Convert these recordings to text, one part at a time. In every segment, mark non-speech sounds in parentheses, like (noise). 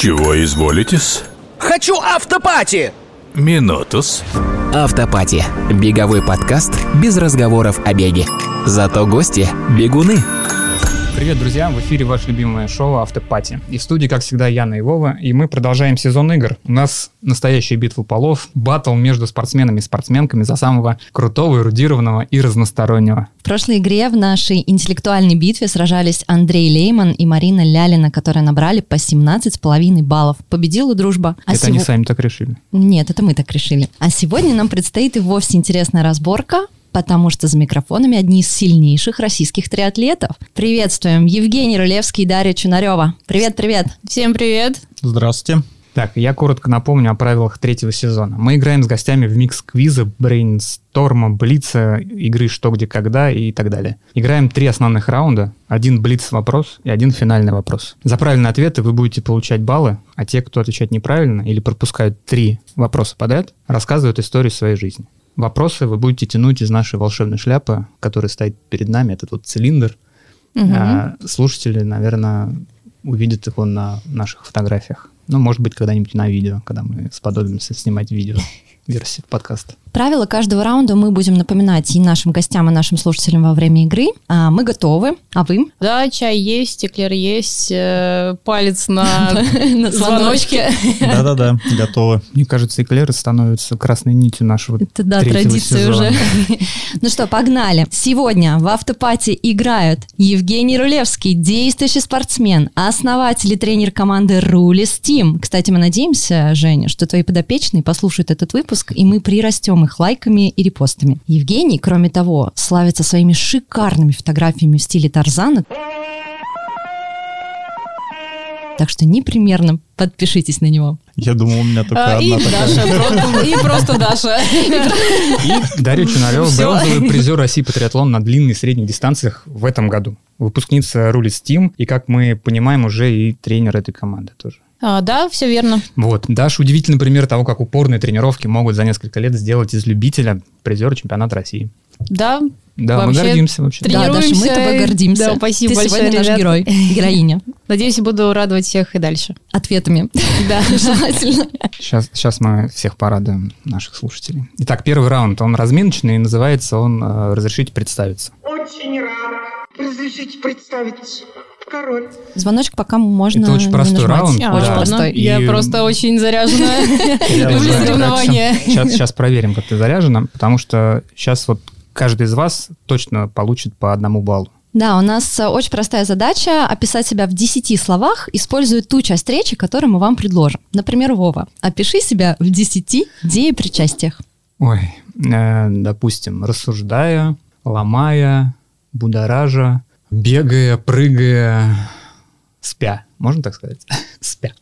Чего изволитесь? Хочу автопати! Минутус. Автопати. Беговой подкаст без разговоров о беге. Зато гости – бегуны. Привет, друзья! В эфире ваше любимое шоу «Автопати». И в студии, как всегда, Яна и Вова. И мы продолжаем сезон игр. У нас настоящая битва полов, батл между спортсменами и спортсменками за самого крутого, эрудированного и разностороннего. В прошлой игре в нашей интеллектуальной битве сражались Андрей Лейман и Марина Лялина, которые набрали по 17,5 баллов. Победила дружба. А Это они сего- сами так решили. Нет, это мы так решили. А сегодня нам предстоит и вовсе интересная разборка, потому что за микрофонами одни из сильнейших российских триатлетов. Приветствуем Евгений Рулевский и Дарья Чунарева. Привет-привет. Всем привет. Здравствуйте. Так, я коротко напомню о правилах третьего сезона. Мы играем с гостями в микс квиза, брейнсторма, блица, игры «Что, где, когда» и так далее. Играем три основных раунда. Один блиц-вопрос и один финальный вопрос. За правильные ответы вы будете получать баллы, а те, кто отвечает неправильно или пропускают три вопроса подряд, рассказывают историю своей жизни. Вопросы вы будете тянуть из нашей волшебной шляпы, которая стоит перед нами, этот вот цилиндр. А, слушатели, наверное, увидят его на наших фотографиях. Ну, может быть, когда-нибудь на видео, когда мы сподобимся снимать видео (laughs) версии подкаста. Правила каждого раунда мы будем напоминать и нашим гостям, и нашим слушателям во время игры. А, мы готовы. А вы? Да, чай есть, эклер есть, э, палец на (laughs) На звоночке. Да-да-да, готовы. Мне кажется, эклеры становятся красной нитью нашего Это да, традиция уже. (laughs) Ну что, погнали. Сегодня в автопати играют Евгений Рулевский, действующий спортсмен, основатель и тренер команды Рулис Тим. Кстати, мы надеемся, Женя, что твои подопечные послушают этот выпуск, и мы прирастем их лайками и репостами. Евгений, кроме того, славится своими шикарными фотографиями в стиле Тарзана. Так что непременно подпишитесь на него. Я думал, у меня только А, И одна такая. Даша, просто- и просто Даша. И Дарья Чунарева, Всё. бронзовый призер России по триатлону на длинных и средних дистанциях в этом году. Выпускница Рули Steam, и, как мы понимаем, уже и тренер этой команды тоже. А, Да, все верно. Вот, Даша удивительный пример того, как упорные тренировки могут за несколько лет сделать из любителя призера чемпионата России. Да, Да, мы Вообще, гордимся вообще. Да, Даша, мы тобой гордимся. Да, спасибо Ты большое, сегодня наш герой, героиня. (laughs) надеюсь, буду радовать всех и дальше. Ответами. Да. (laughs) Желательно. Сейчас, сейчас мы всех порадуем, наших слушателей. Итак, первый раунд, он разминочный, и называется он э, «Разрешите представиться». Очень рад. Разрешите представить король. Звоночек пока можно Это очень простой нажимать. раунд. А, Да. Очень ладно. простой. Я И- просто очень заряжена. (laughs) Люблю соревнования. Сейчас, сейчас проверим, как ты заряжена, потому что сейчас вот каждый из вас точно получит по одному баллу. Да, у нас э, очень простая задача описать себя в 10 словах, используя ту часть речи, которую мы вам предложим. Например, Вова, опиши себя в 10 деепричастиях. Ой, э, допустим, рассуждая, ломая, будоража, бегая, прыгая, спя. Можно так сказать? (laughs) Спя.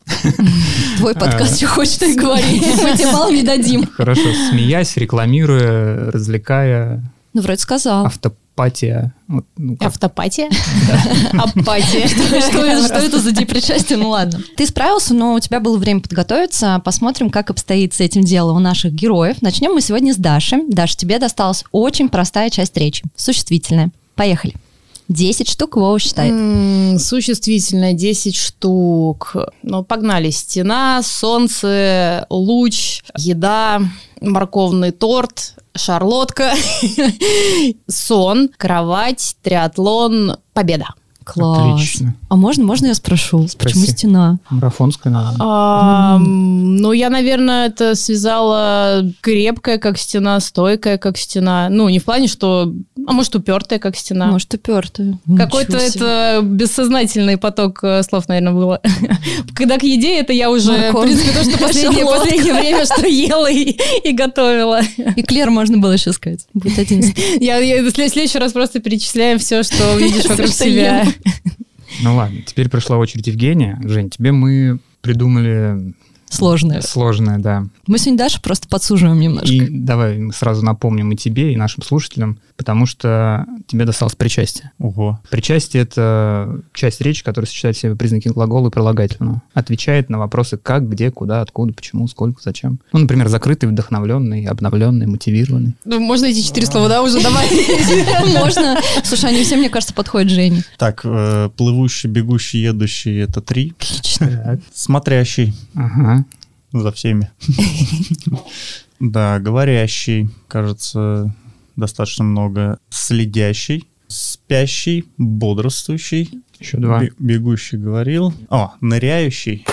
Твой подкаст, что хочешь, ты говори. (laughs) Мы тебе балл не дадим. Хорошо, смеясь, рекламируя, развлекая, Ну, вроде сказал. автопатия. Ну, Автопатия? (laughs) Апатия. Что это, что это за депричастие? Ну ладно. Ты справился, но у тебя было время подготовиться. Посмотрим, как обстоит с этим дело у наших героев. Начнем мы сегодня с Даши. Даша, тебе досталась очень простая часть речи. Существительная. Поехали. 10 штук Вова считает. М, Существительное 10 штук. Ну, погнали. Стена, солнце, луч, еда, морковный торт, шарлотка, (laughs) сон, кровать, триатлон, победа. Класс. Отлично. А можно, можно я спрошу? Почему Спроси. стена? Марафонская, наверное. А, Ну, я, наверное, это связала крепкая, как стена, стойкая, как стена. Ну, не в плане, что... А может, упертая, как стена. Может, упертая. Какой-то это бессознательный поток э, слов, наверное, было. (laughs) Когда к еде, это я уже, в Морковь. принципе, то, что последнее, последнее время, что ела и, и готовила. Эклер можно было еще сказать. Будет один. (laughs) Я, я в след- следующий раз просто перечисляем все, что видишь вокруг себя. Ну ладно, теперь пришла очередь Евгения. Жень, тебе мы придумали сложное. Сложное, да. Мы сегодня Дашу просто подсуживаем немножко. И давай мы сразу напомним и тебе, и нашим слушателям, потому что тебе досталось причастие. Ого. Причастие — это часть речи, которая сочетает в себе признаки глагола и прилагательного. Отвечает на вопросы как, где, куда, откуда, почему, сколько, зачем. Ну, например, закрытый, вдохновленный, обновленный, мотивированный. Ну, можно эти четыре слова, да, уже добавить? (laughs) Можно. Слушай, они все, мне кажется, подходят Жене. Так, э, плывущий, бегущий, едущий — это три. Смотрящий Ага. За всеми. (laughs) Да, говорящий, кажется, достаточно много. Следящий, спящий, бодрствующий. Еще два. Бе- Бегущий говорил. О, ныряющий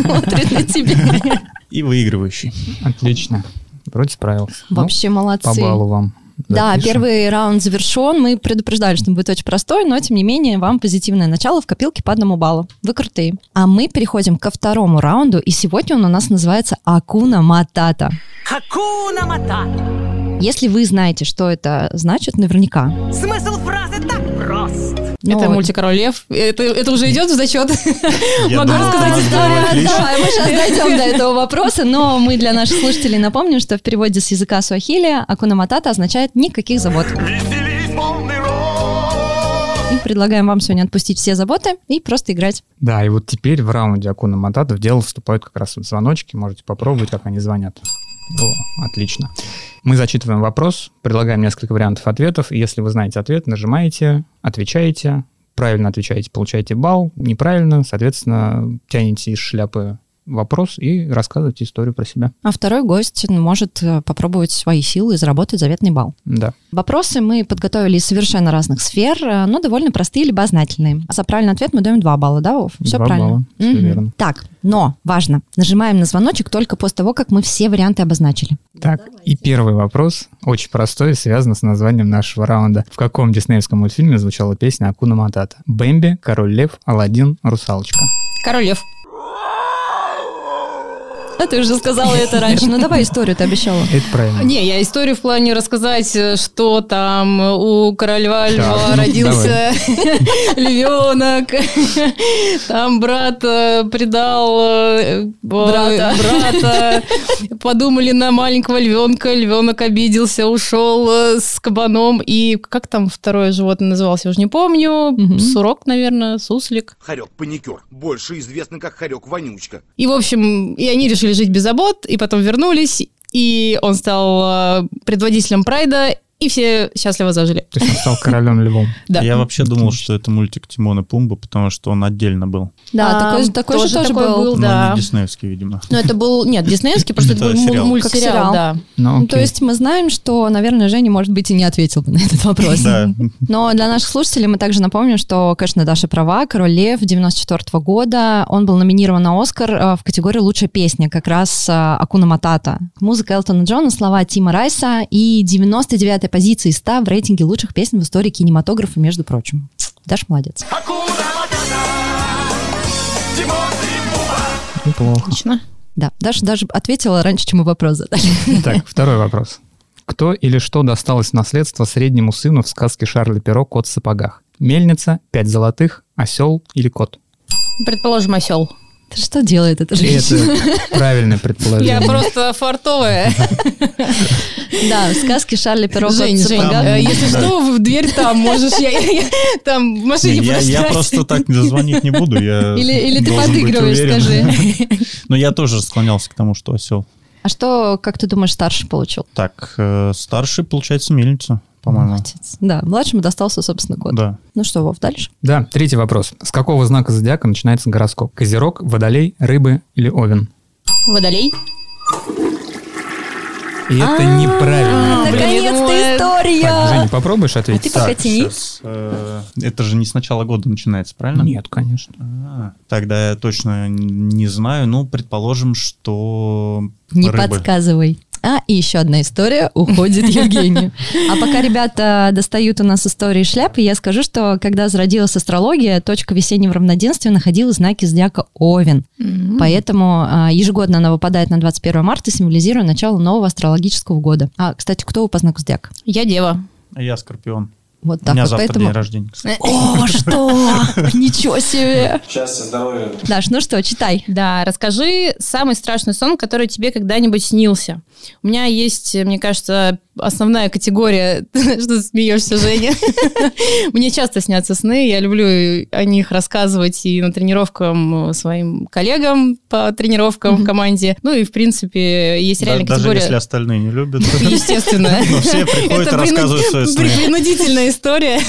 Смотрит на тебя. и выигрывающий. Отлично. Вроде справился. Ну, Вообще молодцы. по баллу вам. Да, запишем. первый раунд завершен. Мы предупреждали, что он будет очень простой, но тем не менее вам позитивное начало в копилке по одному баллу. Вы крутые. А мы переходим ко второму раунду, и сегодня он у нас называется Акуна Матата. Хакуна Матата. Если вы знаете, что это значит, наверняка. Смысл фразы так прост. Но- Это мультик «Король лев». Это, это уже идет в зачет? (laughs) Могу рассказать историю. Давай, мы сейчас дойдем до (laughs) этого вопроса, но мы для наших слушателей напомним, что в переводе с языка суахили Акуна Матата означает «никаких забот». И предлагаем вам сегодня отпустить все заботы и просто играть. Да, и вот теперь в раунде Акуна Матата в дело вступают как раз вот звоночки. Можете попробовать, как они звонят. О, отлично. Мы зачитываем вопрос, предлагаем несколько вариантов ответов. И если вы знаете ответ, нажимаете, отвечаете. Правильно отвечаете, получаете балл. Неправильно, соответственно, тянете из шляпы вопрос и рассказываете историю про себя. А второй гость может э, попробовать свои силы и заработать заветный балл. Да. Вопросы мы подготовили из совершенно разных сфер, э, но довольно простые либо знательные. А за правильный ответ мы даем 2 балла, да, Вов? Все Два правильно. балла, всё Мгм. верно. Так, но важно, нажимаем на звоночек только после того, как мы все варианты обозначили. Так, и первый вопрос, очень простой, связан с названием нашего раунда. В каком диснеевском мультфильме звучала песня Акуна Матата? Бэмби, Король Лев, Аладдин, Русалочка. «Король лев». А (laughs) ты уже сказала это раньше. Ну давай историю, ты обещала. Это правильно. Не, я историю в плане рассказать, э, что там у короля льва родился (laughs) львенок, (laughs) там брат э, предал э, Брата. брата, подумали на маленького львенка, львенок обиделся, ушел э, с кабаном, и как там второе животное называлось, я уже не помню, сурок, наверное, суслик. Хорек-паникер, больше известный как Хорек-вонючка. И, в общем, и они решили жить без забот, и потом вернулись, и он стал э, предводителем прайда, и все счастливо зажили. То есть он стал королем львом. (laughs) Да. Я вообще думал, что это мультик Тимон и Пумба, потому что он отдельно был. Да, А, такой, же- такой же тоже был. был. Но Да. не диснеевский, видимо. Но это был, нет, диснеевский, просто это был му- сериал. мультсериал, да. Ну, Ну, то есть мы знаем, что, наверное, Женя, может быть, и не ответил бы на этот вопрос. Да. Но для наших слушателей мы также напомним, что, конечно, Даша права. «Король лев» 94 года. Он был номинирован на «Оскар» э, в категории «Лучшая песня», как раз э, «Акуна Матата». Музыка Элтона Джона, слова Тима Райса и 99-я позиция из 100 в рейтинге лучших песен в истории кинематографа, между прочим. Даша молодец. Неплохо. Отлично. Да, Даша даже ответила раньше, чем мы вопрос задали. Так, второй вопрос. Кто или что досталось в наследство среднему сыну в сказке Шарля Перо «Кот в сапогах»? Мельница, пять золотых, осел или кот? Предположим, осел. Ты что делает эта женщина? это правильное предположение. Я просто фартовая. Да, в сказке Шарля Перо если что, в дверь там можешь, я- там в машине Не, я, просто так звонить не буду. Или, ты подыгрываешь, скажи. (laughs) Но я тоже склонялся к тому, что осел. А что, как ты думаешь, старший получил? Так, э, старший, получается, мельница, по-моему. Молодец. Да, младшему достался, собственно, кот. Да. Ну что, Вов, дальше? Да, третий вопрос. С какого знака зодиака начинается гороскоп? Козерог, Водолей, Рыбы или Овен? Водолей. И это неправильно. Наконец-то история! Так, Женя, попробуешь ответить? А ты пока тяни. э, это же не с начала года начинается, правильно? Нет, конечно. А, тогда я точно не знаю. Ну, предположим, что Не рыбы. подсказывай. А, и еще одна история уходит Евгению. (laughs) А пока ребята достают у нас истории шляпы, я скажу, что когда зародилась астрология, точка весеннего равноденствия находила знаки зодиака Овен. Поэтому а, ежегодно она выпадает на 21 марта, символизируя начало нового астрологического года. А, кстати, кто вы по знаку зодиака? Я дева. А я скорпион. Вот У так меня вот, завтра поэтому... день рождения. кстати. О, что? (laughs) Ничего себе! Счастья, здоровья. Даш, ну что, читай. Да, расскажи самый страшный сон, который тебе когда-нибудь снился. У меня есть, мне кажется, основная категория, (laughs) что ты смеешься, Женя. (laughs) Мне часто снятся сны, я люблю о них рассказывать и на тренировкам своим коллегам по тренировкам в команде. Ну и, в принципе, есть реально Даже категория... если остальные не любят. (laughs) Естественно. Но все приходят и рассказывают свои сны. Принудительная история,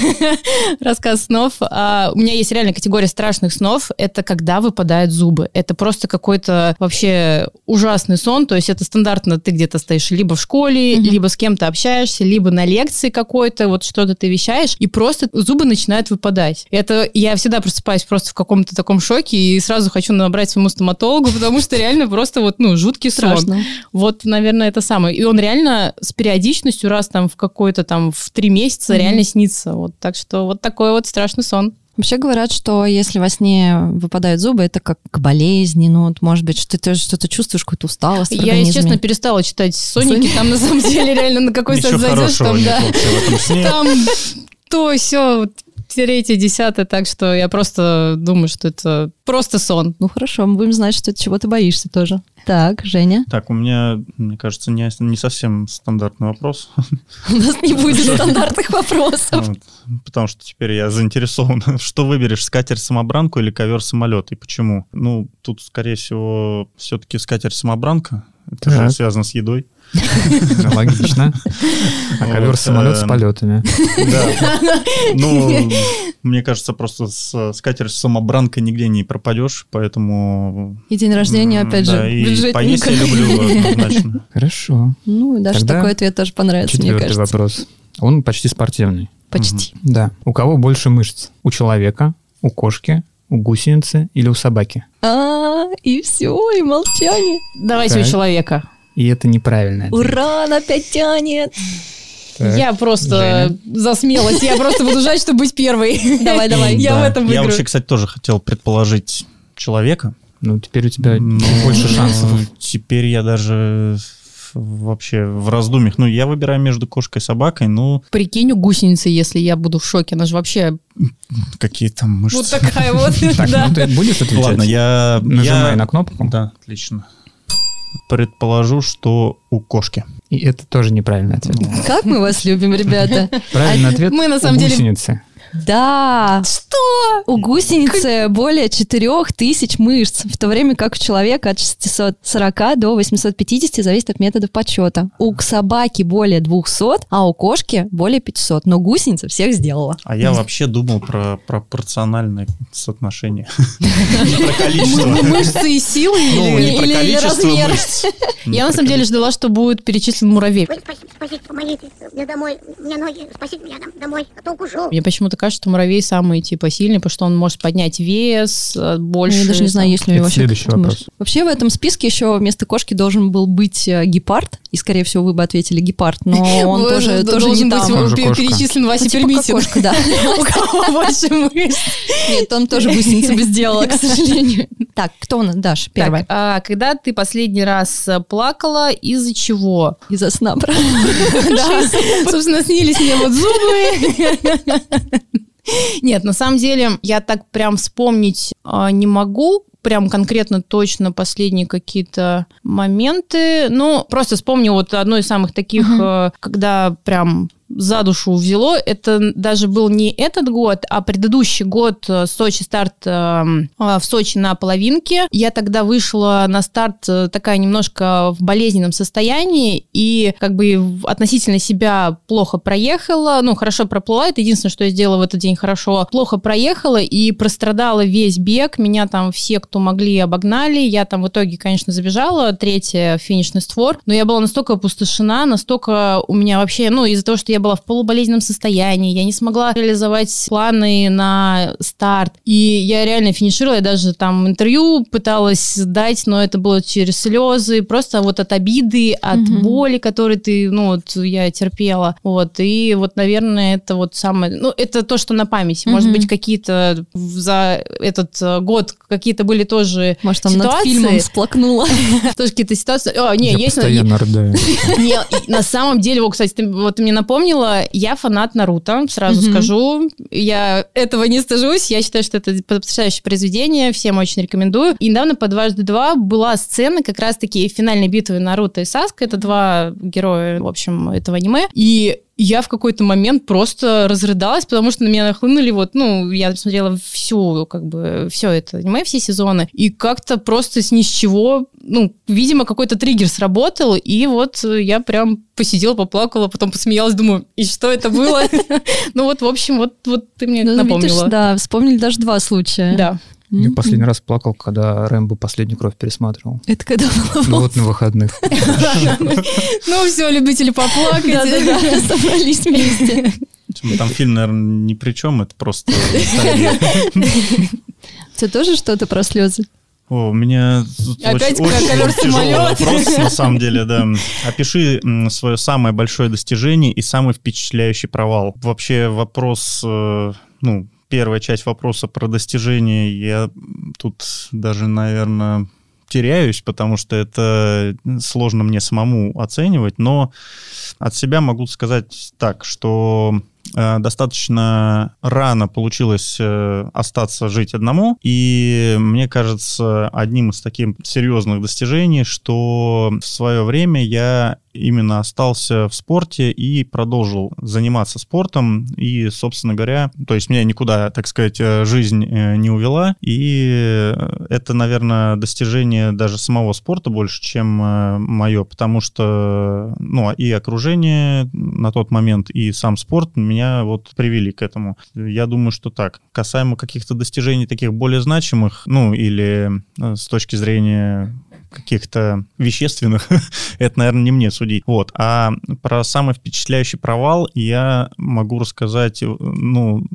рассказ снов. А у меня есть реально категория страшных снов. Это когда выпадают зубы. Это просто какой-то вообще ужасный сон. То есть это стандартно ты где-то стоишь либо в школе, либо с кем-то общаешься, либо на лекции какой-то, вот что-то ты вещаешь, и просто зубы начинают выпадать. Это я всегда просыпаюсь просто в каком-то таком шоке и сразу хочу набрать своему стоматологу, (laughs) потому что реально просто вот, ну, жуткий сон. Страшно. Вот, наверное, это самое. И он реально с периодичностью раз там в какой-то там в три месяца Мгм. реально снится. Вот так что вот такой вот страшный сон. Вообще говорят, что если во сне выпадают зубы, это как к болезни, ну, вот, может быть, что ты что-то чувствуешь, какую-то усталость Я, если честно, перестала читать Соники. Там на самом деле реально на какой сайт зайдешь, там, да. Там то, все, третье, десятое, так что я просто думаю, что это просто сон. Ну, хорошо, мы будем знать, что это чего ты боишься тоже. Так, Женя. Так, у меня, мне кажется, не, не совсем стандартный вопрос. (laughs) У нас не будет стандартных вопросов. Потому что теперь я заинтересован. (laughs) Что выберешь, скатерть-самобранку или ковер-самолет? И почему? Ну, тут, скорее всего, все-таки скатерть-самобранка. Это же связано с едой. (laughs) Логично. А ковер самолет с эм, полетами. Да. (laughs) Ну, мне кажется, просто с скатерть-самобранкой нигде не пропадешь, поэтому... И день рождения, опять же, и поесть я люблю однозначно. (laughs) Хорошо. Ну, даже такой ответ тоже понравится, мне Четвертый кажется. вопрос. Он почти спортивный. Почти. Да. У кого больше мышц? У человека, у кошки, у гусеницы или у собаки? А, и все, и молчание. Давайте у человека. И это неправильно. Ура, она опять тянет. Так, Я просто за смелость. Я просто буду жать, чтобы быть первой. Давай, давай. Я в этом Я выиграю. вообще, кстати, тоже хотел предположить человека. Ну, теперь у тебя Но больше шансов. Теперь я даже вообще в раздумьях. Ну, я выбираю между кошкой и собакой, ну, Прикинь, у гусеницы, если я буду в шоке, она же вообще какие там мышцы. вот такая вот. (laughs) Так, да. ну ты будешь отвечать? Ладно, я... Нажимай я- на кнопку. Да, отлично. Предположу, что у кошки. И это тоже неправильный ответ. Как мы вас любим, ребята. Правильный ответ мы на самом деле-. Да. Что? У гусеницы более 4000 мышц, в то время как у человека от 640 до 850 зависит от методов подсчета. У собаки более 200, а у кошки более 500. Но гусеница всех сделала. А я вообще думал про пропорциональное соотношение. (laughs) Не про количество. Мышцы и силы Ну, или... не про или количество размер. Я на самом деле ждала, что будет перечислен муравей. Спасите, помогите. Мне домой, у меня ноги, спасите меня дом- домой, а то укушу. Мне почему-то кажется, что муравей самый типа сильный, потому что он может поднять вес э, больше. Я даже не знаю, есть ли у него вообще следующий вопрос. Вообще в этом списке еще вместо кошки должен был быть э, гепард, и, скорее всего, вы бы ответили гепард, но (laughs) он тоже, тоже должен не быть там. перечислен Вася Ну, типа Пермитин. кошка, да. (laughs) У кого больше мышц. Нет, он тоже гусеницу бы сделала, к (laughs) сожалению. Так, кто у нас? Даш, первая. А когда ты последний раз э, плакала, из-за чего? Из-за сна, правда? Да, собственно, снились мне вот зубы. Нет, на самом деле, я так прям вспомнить а, не могу, прям конкретно точно последние какие-то моменты. Ну, просто вспомню вот одно из самых таких, э, когда прям за душу взяло. Это даже был не этот год, а предыдущий год э, Сочи старт э, э, в Сочи на половинке. Я тогда вышла на старт э, такая немножко в болезненном состоянии и как бы относительно себя плохо проехала. Ну, хорошо проплыла. Это единственное, что я сделала в этот день хорошо. Плохо проехала и прострадала весь бег. Меня там все, кто могли, обогнали. Я там в итоге, конечно, забежала. Третья финишный створ. Но я была настолько опустошена, настолько у меня вообще, ну, из-за того, что я была в полуболезненном состоянии, я не смогла реализовать планы на старт. И я реально финишировала, я даже там интервью пыталась дать, но это было через слезы, просто вот от обиды, от Мгм. боли, которую ты, ну, вот я терпела. Вот, и вот, наверное, это вот самое, ну, это то, что на памяти. Может быть, какие-то за этот э, год какие-то были тоже Может, там над ситуации. фильмом всплакнула. тоже какие-то ситуации. О, не, Я есть, постоянно рыдаю. (laughs) на самом деле, вот, кстати, вот ты мне напомнил, вспомнила, я фанат Наруто, сразу Мгм. скажу. Я этого не стыжусь. Я считаю, что это потрясающее произведение. Всем очень рекомендую. И недавно по «Дважды два» была сцена как раз-таки финальной битвы Наруто и Саска. Это два героя, в общем, этого аниме. И я в какой-то момент просто разрыдалась, потому что на меня нахлынули вот, ну, я смотрела всю, как бы, все это аниме, все сезоны, и как-то просто с ни с чего, ну, видимо, какой-то триггер сработал, и вот я прям посидела, поплакала, потом посмеялась, думаю, и что это было? (laughs) Ну вот, в общем, вот ты мне Ну, напомнила. да, вспомнили даже два случая. Да. Я последний раз плакал, когда Рэмбо последнюю кровь пересматривал. Это когда было? Ну вот на выходных. (laughs) Ну все, любители поплакать. Да-да-да, собрались вместе. Там фильм, наверное, ни при чем, это просто. (laughs) Ты тоже что-то про слезы? О, у меня Опять очень, очень тяжелый самолет. вопрос, на самом деле, да. Опиши свое самое большое достижение и самый впечатляющий провал. Вообще вопрос, э, ну, первая часть вопроса про достижение, я тут даже, наверное, теряюсь, потому что это сложно мне самому оценивать, но от себя могу сказать так, что э, достаточно рано получилось э, остаться жить одному, и мне кажется, одним из таких серьезных достижений, что в свое время я именно остался в спорте и продолжил заниматься спортом. И, собственно говоря, то есть меня никуда, так сказать, э, жизнь э, не увела. И э, это, наверное, достижение даже самого спорта больше, чем мое, потому что, ну, и окружение на тот момент, и сам спорт меня вот привели к этому. Я думаю, что так. Касаемо каких-то достижений таких более значимых, ну, или с точки зрения каких-то вещественных, (laughs) это, наверное, не мне судить. Вот. А про самый впечатляющий провал я могу рассказать, э, ну,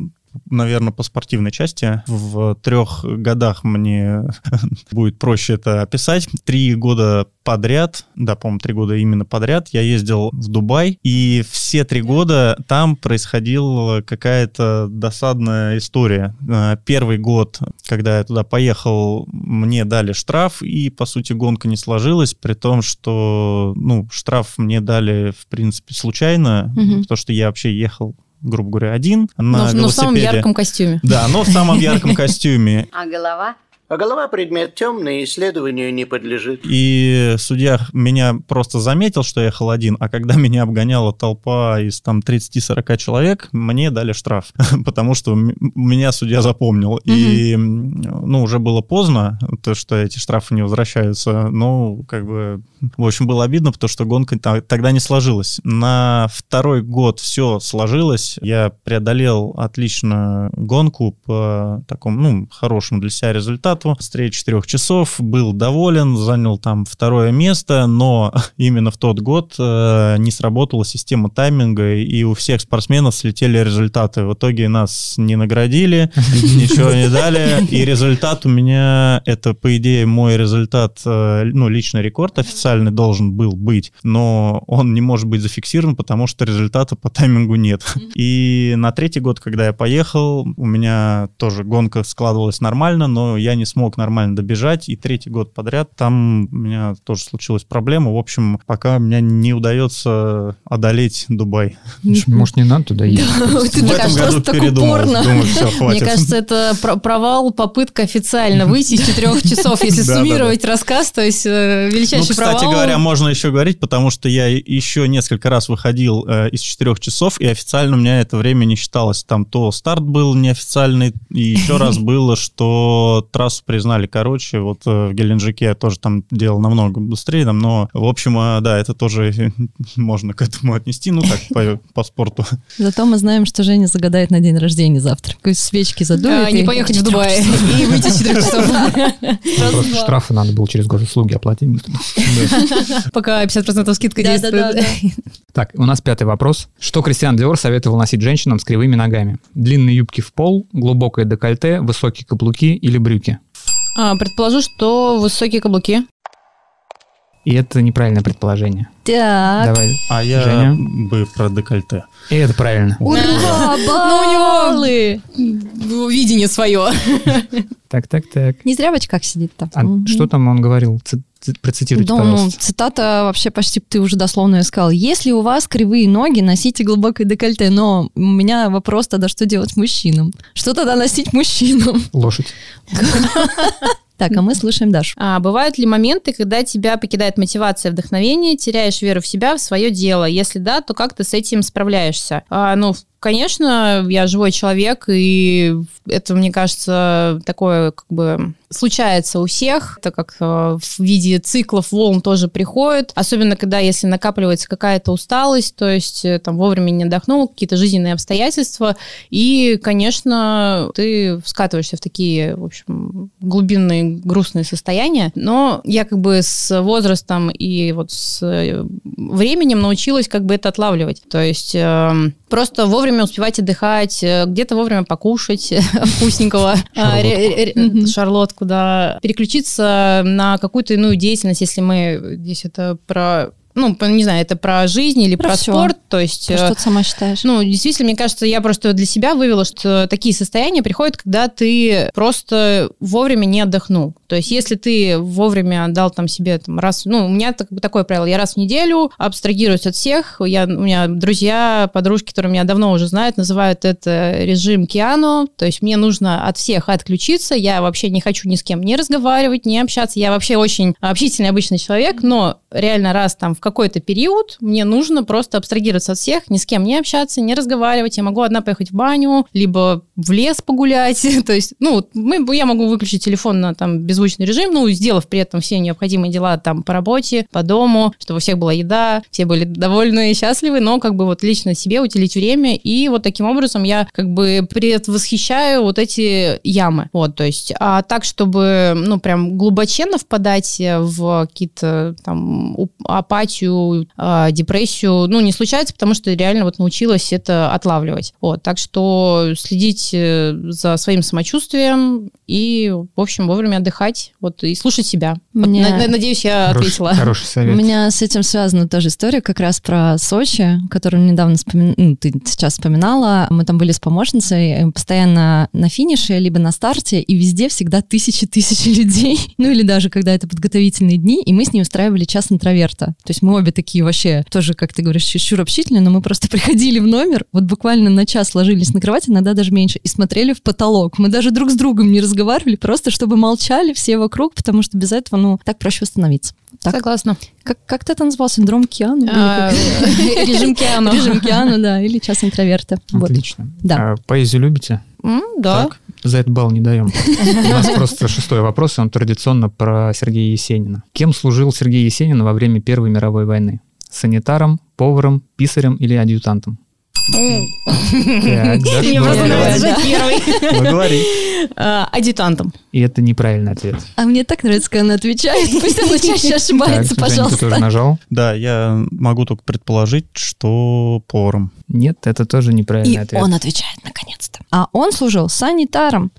наверное, по спортивной части. В трех годах мне (laughs) будет проще это описать. Три года подряд, да, по-моему, три года именно подряд, я ездил в Дубай, и все три года там происходила какая-то досадная история. Э, Первый год, когда я туда поехал, мне дали штраф, и, по сути, гонка не сложилась, при том, что, ну, штраф мне дали, в принципе, случайно, Мгм. потому что я вообще ехал грубо говоря, один на Но, но в самом ярком костюме. Да, но в самом (laughs) ярком костюме. А голова? А голова предмет темный, исследованию не подлежит. И судья меня просто заметил, что я ехал один, а когда (laughs) меня обгоняла толпа из там 30-40 человек, мне дали штраф, (laughs) потому что меня судья запомнил. И, м, ну, уже было поздно, то, что эти штрафы не возвращаются, но, как бы, в общем, было обидно, потому что гонка тогда не сложилась. На второй год все сложилось, я преодолел отлично гонку по такому, ну, хорошему для себя результату. Встреча четырех часов, был доволен, занял там второе место, но (laughs) именно в тот год э, не сработала система тайминга, и у всех спортсменов слетели результаты. В итоге нас не наградили, (laughs) ничего не дали, и результат у меня, это, по идее, мой результат, э, ну, личный рекорд официальный должен был быть, но он не может быть зафиксирован, потому что результата по таймингу нет. И на третий год, когда я поехал, у меня тоже гонка складывалась нормально, но я не смог нормально добежать, и третий год подряд там у меня тоже случилась проблема. В общем, пока мне не удается одолеть Дубай. Может, не надо туда ехать? Ты В этом году просто так передумал. упорно. Мне кажется, это про- провал, попытка официально выйти из четырех часов. Если (laughs) суммировать рассказ, то есть э, Ну, величайший кстати провал. говоря, можно еще говорить, потому что я еще несколько раз выходил э, из четырех часов, и официально у меня это время не считалось. Там то старт был неофициальный, и еще (laughs) раз было, что трассу признали короче. Вот э, в Геленджике я тоже там делал намного быстрее, там, но, в общем, э, да, это тоже (laughs) можно к этому отнести, ну, так, по, (laughs) по спорту. Зато мы знаем, что Женя загадает на день рождения завтра. Какой свечки задует. А, не поехать в Дубай и выйти из четырех часов. (laughs) Просто штрафы надо было через госуслуги оплатить. Пока 50% скидка действует. Так, у нас пятый вопрос. Что Кристиан Диор советовал носить женщинам с кривыми ногами? Длинные юбки в пол, глубокое декольте, высокие каблуки или брюки? А, Предположу, что высокие каблуки. И это неправильное предположение. Так. Давай. А я Женя? бы про декольте. И это правильно. Ура, Ну, баллы! Видение свое. Так, так, так. Не зря в очках сидит-то. А Мгм. что там он говорил? Процитируйте, Да, ну, пожалуйста. цитата вообще почти ты уже дословно ее сказал. Если у вас кривые ноги, носите глубокое декольте. Но у меня вопрос тогда, что делать мужчинам? Что тогда носить мужчинам? Лошадь. (laughs) Так, а мы слушаем Дашу. А бывают ли моменты, когда тебя покидает мотивация, вдохновение, теряешь веру в себя, в свое дело? Если да, то как ты с этим справляешься? А, ну, конечно, я живой человек, и это, мне кажется, такое как бы случается у всех, так как э, в виде циклов волн тоже приходит, особенно когда если накапливается какая-то усталость, то есть э, там вовремя не отдохнул, какие-то жизненные обстоятельства, и, конечно, ты скатываешься в такие, в общем, глубинные грустные состояния, но я как бы с возрастом и вот с э, временем научилась как бы это отлавливать, то есть эм, просто вовремя успевать отдыхать, э, где-то вовремя покушать (laughs) вкусненького, (laughs) а, шарлотку, да, переключиться на какую-то иную деятельность, если мы здесь это про ну, не знаю, это про жизнь или Про про, спорт, то есть... Про э, что ты сама считаешь? ну, действительно, мне кажется, я просто для себя вывела, что такие состояния приходят, когда ты просто вовремя не отдохнул. То есть, если ты вовремя дал там себе там, раз... Ну, у меня так- такое правило, я раз в неделю абстрагируюсь от всех. Я, у меня друзья, подружки, которые меня давно уже знают, называют это режим Киану. То есть, мне нужно от всех отключиться. Я вообще не хочу ни с кем не разговаривать, не общаться. Я вообще очень общительный обычный человек, но реально раз там в какой-то период мне нужно просто абстрагироваться от всех, ни с кем не общаться, не разговаривать. Я могу одна поехать в баню, либо в лес погулять. (laughs) То есть, ну, мы, я могу выключить телефон на там беззвучный режим, ну, сделав при этом все необходимые дела там по работе, по дому, чтобы у всех была еда, все были довольны и счастливы, но как бы вот лично себе уделить время. И вот таким образом я как бы предвосхищаю вот эти ямы. Вот, то есть, а так, чтобы, ну, прям глубоченно впадать в какие-то там апатию, а, депрессию, ну, не случается, потому что реально вот научилась это отлавливать. Вот, так что следить э, за своим самочувствием и, в общем, вовремя отдыхать, вот, и слушать себя. Вот, Мне- на- надеюсь, я Хороший- ответила. Хороший У совет. меня с этим связана тоже история как раз про Сочи, которую недавно вспомин- ну, ты сейчас вспоминала. Мы там были с помощницей постоянно на финише, либо на старте, и везде всегда тысячи-тысячи людей. (laughs) Ну или даже когда это подготовительные дни, и мы с ней устраивали час интроверта. То есть мы обе такие вообще тоже, как ты говоришь, чересчур общительные, но мы просто (laughs) приходили в номер, вот буквально на час ложились на кровать, иногда даже меньше, и смотрели в потолок. Мы даже друг с другом не разговаривали, просто чтобы молчали все вокруг, потому что без этого, ну, так проще восстановиться. Так. Согласна. Как, как ты это назвал? Синдром Киану? Или А? (laughs) Режим Киану. Режим Киану, да, или час интроверта. Отлично. Да. А поэзию любите? Да. За это балл не даем. У нас просто шестой вопрос, и он традиционно про Сергея Есенина. Кем служил Сергей Есенин во время Первой мировой войны? Санитаром, поваром, писарем или адъютантом? Мне просто нравится первый. Ну, говори. (laughs) А, Адъютантом. И это неправильный ответ. А мне так нравится, когда она отвечает. (laughs) Пусть она чаще ошибается, ты тоже пожалуйста. нажал? Да, я могу только предположить, что поваром. Нет, это тоже неправильный И ответ. он отвечает наконец-то. А он служил санитаром.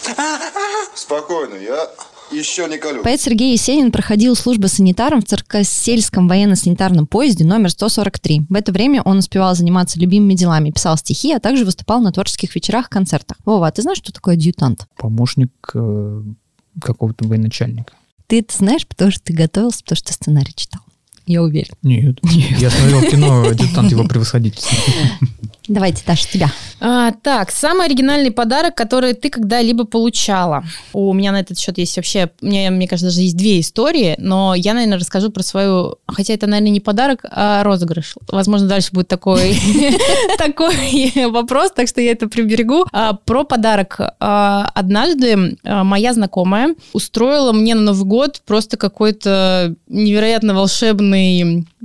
Спокойно, я еще не колю. Поэт Сергей Есенин проходил службу санитаром в Царкосельском военно-санитарном поезде номер 143. В это время он успевал заниматься любимыми делами, писал стихи, а также выступал на творческих вечерах, концертах. Вова, а ты знаешь, что такое адъютант? Помощник э, какого-то военачальника. Ты это знаешь, потому что ты готовился, потому что ты сценарий читал. Я уверен. (laughs) Нет. Я смотрел кино «Адъютант его превосходительства». Давайте, Даша, тебя. А, так, самый оригинальный подарок, который ты когда-либо получала. У меня на этот счет есть вообще, мне, мне кажется, даже есть две истории, но я, наверное, расскажу про свою, хотя это, наверное, не подарок, а розыгрыш. Возможно, дальше будет такой, (laughs) такой вопрос, так что я это приберегу. А, Про подарок. А, Однажды а, моя знакомая устроила мне на Новый год просто какой-то невероятно волшебный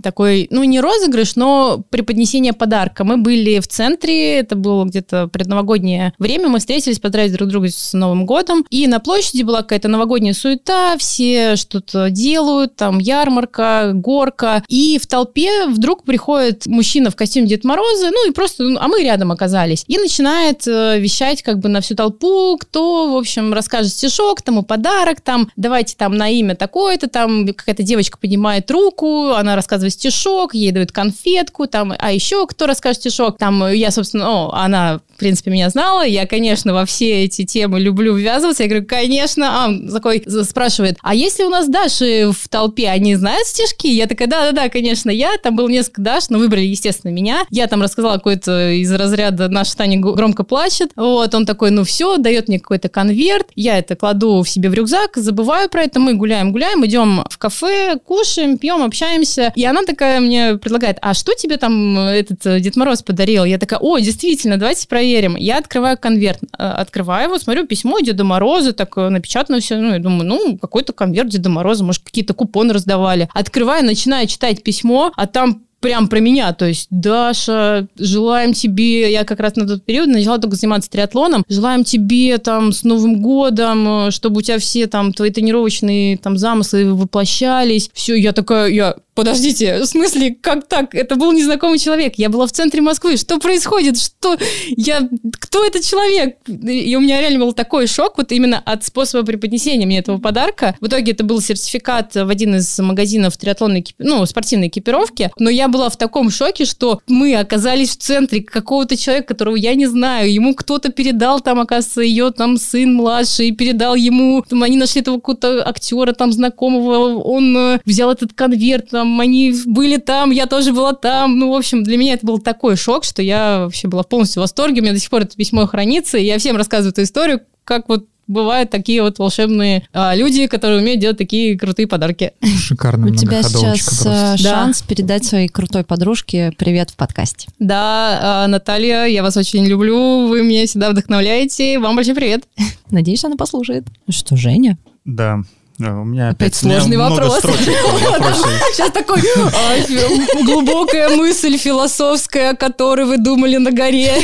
такой, ну, не розыгрыш, но преподнесение подарка. Мы были в центре, это было где-то предновогоднее время, мы встретились, поздравить друг друга с Новым годом, и на площади была какая-то новогодняя суета, все что-то делают, там ярмарка, горка, и в толпе вдруг приходит мужчина в костюме Дед Мороза, ну, и просто, ну, а мы рядом оказались, и начинает э, вещать как бы на всю толпу, кто, в общем, расскажет стишок, тому подарок, там, давайте там на имя такое-то, там какая-то девочка поднимает руку, она рассказывает стишок, ей дают конфетку, там, а еще кто расскажет стишок, там, я, собственно, ну, она, в принципе, меня знала, я, конечно, во все эти темы люблю ввязываться, я говорю, конечно, а, такой спрашивает, а если у нас Даши в толпе, они знают стишки? Я такая, да-да-да, конечно, я, там было несколько Даш, но выбрали, естественно, меня, я там рассказала какой-то из разряда «Наша Таня громко плачет», вот, он такой, ну все, дает мне какой-то конверт, я это кладу в себе в рюкзак, забываю про это, мы гуляем, гуляем, идем в кафе, кушаем, пьем, общаемся, и она такая мне предлагает, а что тебе там этот э, Дед Мороз подарил? Я такая, о, действительно, давайте проверим. Я открываю конверт, э, открываю его, смотрю, письмо Деда Мороза, так э, напечатано все, ну, я думаю, ну, какой-то конверт Деда Мороза, может, какие-то купоны раздавали. Открываю, начинаю читать письмо, а там прям про меня, то есть, Даша, желаем тебе, я как раз на тот период начала только заниматься триатлоном, желаем тебе там с Новым годом, чтобы у тебя все там твои тренировочные там замыслы воплощались, все, я такая, я Подождите, в смысле, как так? Это был незнакомый человек. Я была в центре Москвы. Что происходит? Что? Я... Кто этот человек? И у меня реально был такой шок вот именно от способа преподнесения мне этого подарка. В итоге это был сертификат в один из магазинов триатлонной, ну, спортивной экипировки. Но я была в таком шоке, что мы оказались в центре какого-то человека, которого я не знаю. Ему кто-то передал там, оказывается, ее там сын младший, передал ему, там, они нашли этого какого-то актера там знакомого, он э, взял этот конверт, там, там, они были там, я тоже была там. Ну, в общем, для меня это был такой шок, что я вообще была полностью в восторге. У меня до сих пор это письмо хранится, и я всем рассказываю эту историю, как вот бывают такие вот волшебные а, люди, которые умеют делать такие крутые подарки. Шикарно. У тебя сейчас э, шанс да. передать своей крутой подружке привет в подкасте. Да, а, Наталья, я вас очень люблю, вы меня всегда вдохновляете. Вам большой привет. Надеюсь, она послушает. Что, Женя? Да, у меня опять, опять сложный вопрос. Сейчас (laughs) (laughs) такой а, глубокая мысль философская, о которой вы думали на горе.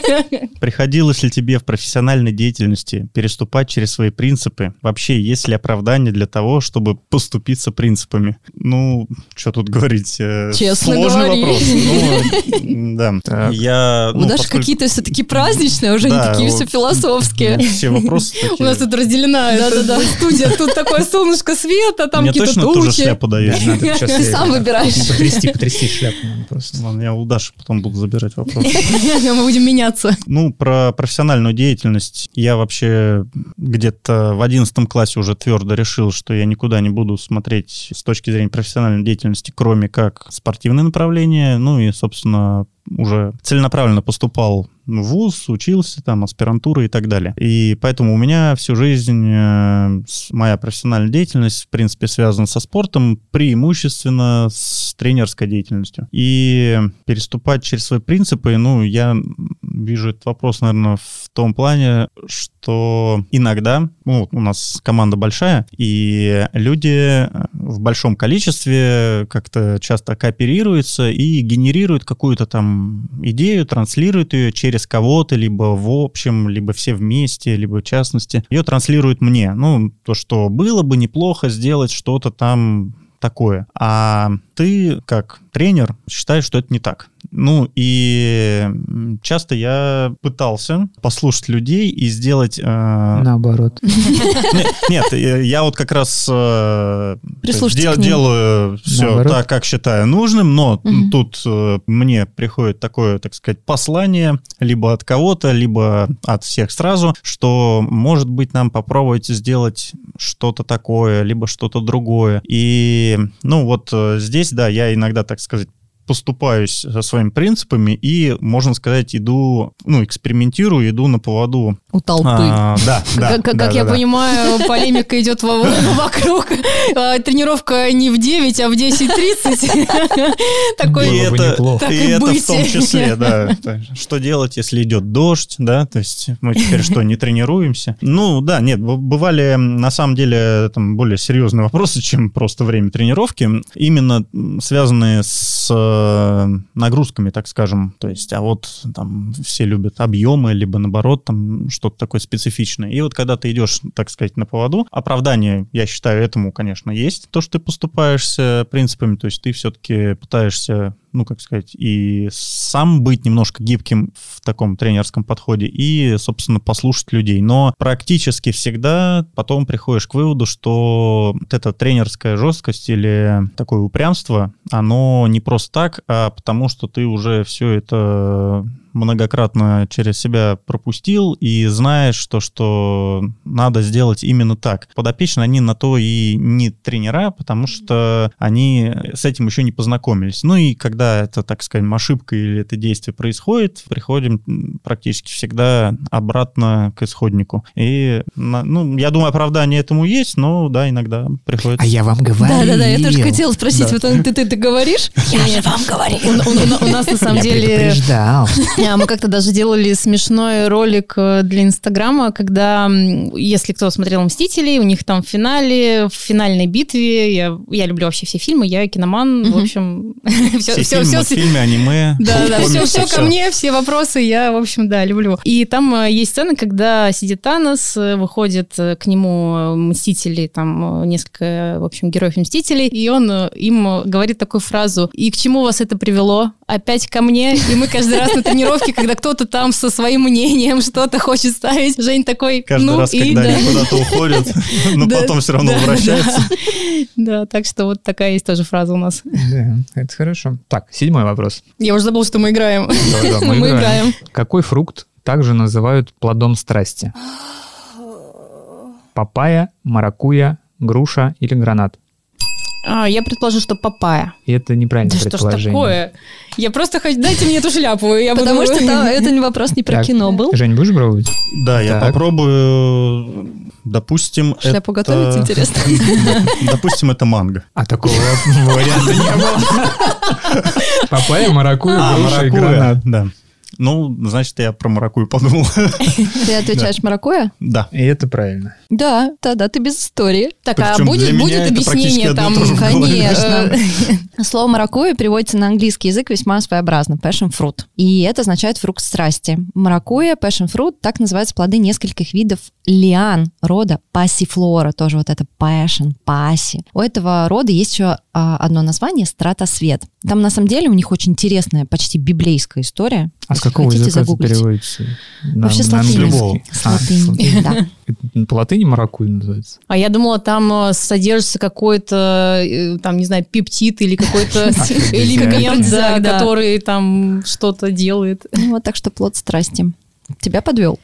(laughs) Приходилось ли тебе в профессиональной деятельности переступать через свои принципы? Вообще, есть ли оправдание для того, чтобы поступиться принципами? Ну, что тут говорить? Э, Честно Сложный говори. вопрос. Ну, да. Я, ну, даже поскольку... какие-то все-таки праздничные, уже да, не такие вот, все философские. Все вопросы такие. У нас тут разделена студия, тут такой такое солнышко света, там какие-то тучи. Мне точно тоже шляпу дают. Ты сам выбираешь. Потрясти, потрясти шляпу просто. Ладно, я у Даши потом буду забирать вопрос. (laughs) Мы будем меняться. Ну, про профессиональную деятельность я вообще где-то в одиннадцатом классе уже твердо решил, что я никуда не буду смотреть с точки зрения профессиональной деятельности, кроме как спортивное направление, ну и, собственно, уже целенаправленно поступал ВУЗ, учился там, аспирантура и так далее. И поэтому у меня всю жизнь э, моя профессиональная деятельность, в принципе, связана со спортом, преимущественно с тренерской деятельностью. И переступать через свои принципы, ну, я вижу этот вопрос, наверное, в том плане, что иногда, ну, у нас команда большая, и люди в большом количестве как-то часто кооперируются и генерируют какую-то там идею, транслируют ее через кого-то, либо в общем, либо все вместе, либо в частности. Ее транслируют мне. Ну, то, что было бы неплохо сделать что-то там такое. А ты, как тренер, считаешь, что это не так. Ну и часто я пытался послушать людей и сделать... Э... Наоборот. Нет, я вот как раз э, делаю все так, как считаю нужным, но тут э, мне приходит такое, так сказать, послание либо от кого-то, либо от всех сразу, что, может быть, нам попробовать сделать что-то такое, либо что-то другое. И, ну, вот э, здесь, да, я иногда, так сказать, поступаюсь со своими принципами и, можно сказать, иду, ну, экспериментирую, иду на поводу. У толпы. А, да, (laughs) да. Как, да, как да, я да. понимаю, полемика идет (laughs) вокруг. А, тренировка не в 9, а в 10.30. (laughs) Такой, и это, и это в том числе, да. Что делать, если идет дождь, да, то есть мы теперь что, не тренируемся? Ну, да, нет, бывали на самом деле там более серьезные вопросы, чем просто время тренировки, именно связанные с нагрузками, так скажем. То есть, а вот там все любят объемы, либо наоборот, там что-то такое специфичное. И вот когда ты идешь, так сказать, на поводу, оправдание, я считаю, этому, конечно, есть, то, что ты поступаешься принципами, то есть ты все-таки пытаешься ну, как сказать, и сам быть немножко гибким в таком тренерском подходе, и, собственно, послушать людей. Но практически всегда потом приходишь к выводу, что вот эта тренерская жесткость или такое упрямство, оно не просто так, а потому что ты уже все это многократно через себя пропустил и знаешь, то, что надо сделать именно так. Подопечные, они на то и не тренера, потому что они с этим еще не познакомились. Ну и когда это, так скажем, ошибка или это действие происходит, приходим практически всегда обратно к исходнику. И, ну, я думаю, оправдание этому есть, но да, иногда приходится. А я вам говорю. Да-да-да, я тоже хотела спросить, Да. вот он, ты, ты, ты говоришь? Я же вам говорил. У, нас на самом Я деле... предупреждал. А, Мы как-то даже делали смешной ролик э, для Инстаграма, когда, если кто смотрел «Мстителей», у них там в финале, в финальной битве, я, я люблю вообще все фильмы, я киноман, в общем, (laughs) все, Все, фильмы, мультфильмы, аниме, да, да, все, все ко мне, все вопросы я, в общем, да, люблю. И там э, есть сцена, когда сидит Танос, э, выходит к нему Мстители, там несколько, в общем, героев Мстителей, и он им говорит такую фразу, и к чему вас это привело? Опять ко мне? И мы каждый раз на тренировке, когда кто-то там со своим мнением что-то хочет ставить, Жень такой, Каждый ну раз, и когда да. они куда-то уходят, но Да, потом все равно да, возвращаются. Да, так что вот такая есть тоже фраза у нас. Да, это хорошо. Так, седьмой вопрос. Я уже забыл, что мы играем. Да-да, Мы (laughs) играем. Какой фрукт также называют плодом страсти? Папайя, маракуя, груша или гранат? А, я предположу, что папая. И это неправильное Да что ж предположение. такое? Я просто хочу... Дайте мне эту шляпу, я буду... Потому что там (laughs) это не вопрос не про Так, кино был. Жень, будешь пробовать? Да, я Так. попробую, допустим, Шляпу это- готовить, интересно? (laughs) Допустим, это манго. А такого варианта не было. (laughs) Папайя, маракуя, А, маракуйя, гранат. да. Ну, значит, я про маракую подумал. (laughs) Ты отвечаешь маракуя? Да. И это правильно. Да, тогда ты без истории. Так, а будет, объяснение там? Конечно. (laughs) (laughs) Слово маракуйя переводится на английский язык весьма своеобразно. Passion fruit. И это означает фрукт страсти. Маракуйя, passion fruit, так называются плоды нескольких видов лиан рода пассифлора. Тоже вот это passion, пасси. У этого рода есть еще а, одно название стратосвет. Там на самом деле у них очень интересная, почти библейская история. А с какого хотите, языка это загуглите. переводится? На- Вообще с на латыни. английский. С А, латыни, с латыни. да. Это По латыни маракуй называется. А я думала, там э, содержится какой-то, э, там, не знаю, пептид или какой-то (laughs) (laughs) элемент, который там что-то делает. Ну, вот так что плод страсти. Тебя подвел.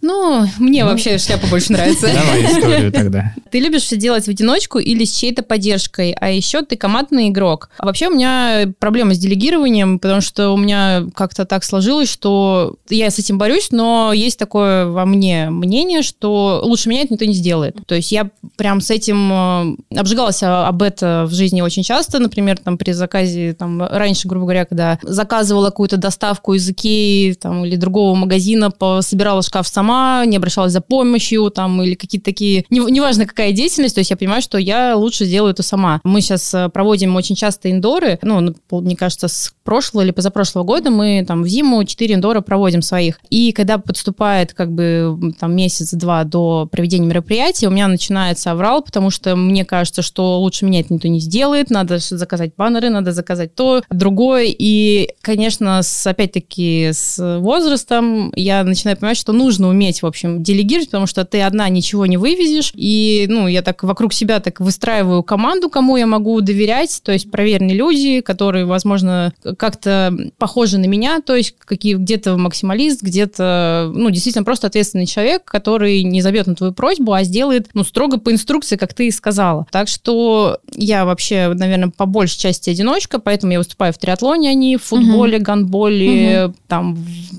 Ну, мне вообще шляпа больше нравится. Давай историю тогда. (laughs) Ты любишь все делать в одиночку или с чьей-то поддержкой, а еще ты командный игрок. А вообще у меня проблема с делегированием, потому что у меня как-то так сложилось, что я с этим борюсь, но есть такое во мне мнение, что лучше меня это никто не сделает. То есть я прям с этим э, обжигалась а- об это в жизни очень часто, например, там при заказе, там раньше, грубо говоря, когда заказывала какую-то доставку из Икеи там, или другого магазина, собирала шкаф сама, не обращалась за помощью, там, или какие-то такие, не- неважно какая деятельность, то есть я понимаю, что я лучше сделаю это сама. Мы сейчас э, проводим очень часто индоры, ну, ну, мне кажется, с прошлого или позапрошлого года мы там в зиму 4 индора проводим своих. И когда подступает как бы там месяц-два до проведения мероприятия, у меня начинается аврал, потому что мне кажется, что лучше меня это никто не сделает, надо заказать баннеры, надо заказать то, другое. И, конечно, опять-таки с возрастом я начинаю понимать, что нужно уметь, в общем, делегировать, потому что ты одна ничего не вывезешь. И, ну, я так вокруг себя так выстраиваю команду, кому я могу доверять, то есть проверенные люди, которые, возможно, как-то похожи на меня, то есть какие, где-то максималист, где-то, ну, действительно просто ответственный человек, который не забьет на твою просьбу, а сделает, ну, строго по инструкции, как ты и сказала. Так что я вообще, наверное, по большей части одиночка, поэтому я выступаю в триатлоне, а не в футболе, гандболе, там...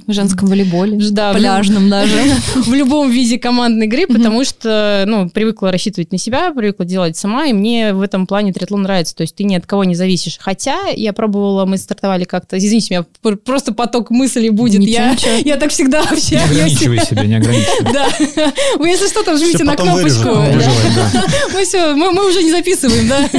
В женском волейболе, Да, пляжном даже. (laughs) в любом виде командной игры, потому что, ну, привыкла рассчитывать на себя, привыкла делать сама, и мне в этом плане триатлон нравится, то есть ты ни от кого не зависишь. Хотя я пробовала, мы стартовали как-то, извините меня, пр- просто поток мыслей будет, Ничего, я, ничего. я так всегда вообще... Не ограничивай себя, не ограничивай. (laughs) Да, вы если что, там жмите на кнопочку. (laughs) Мы все, мы, уже не записываем, да.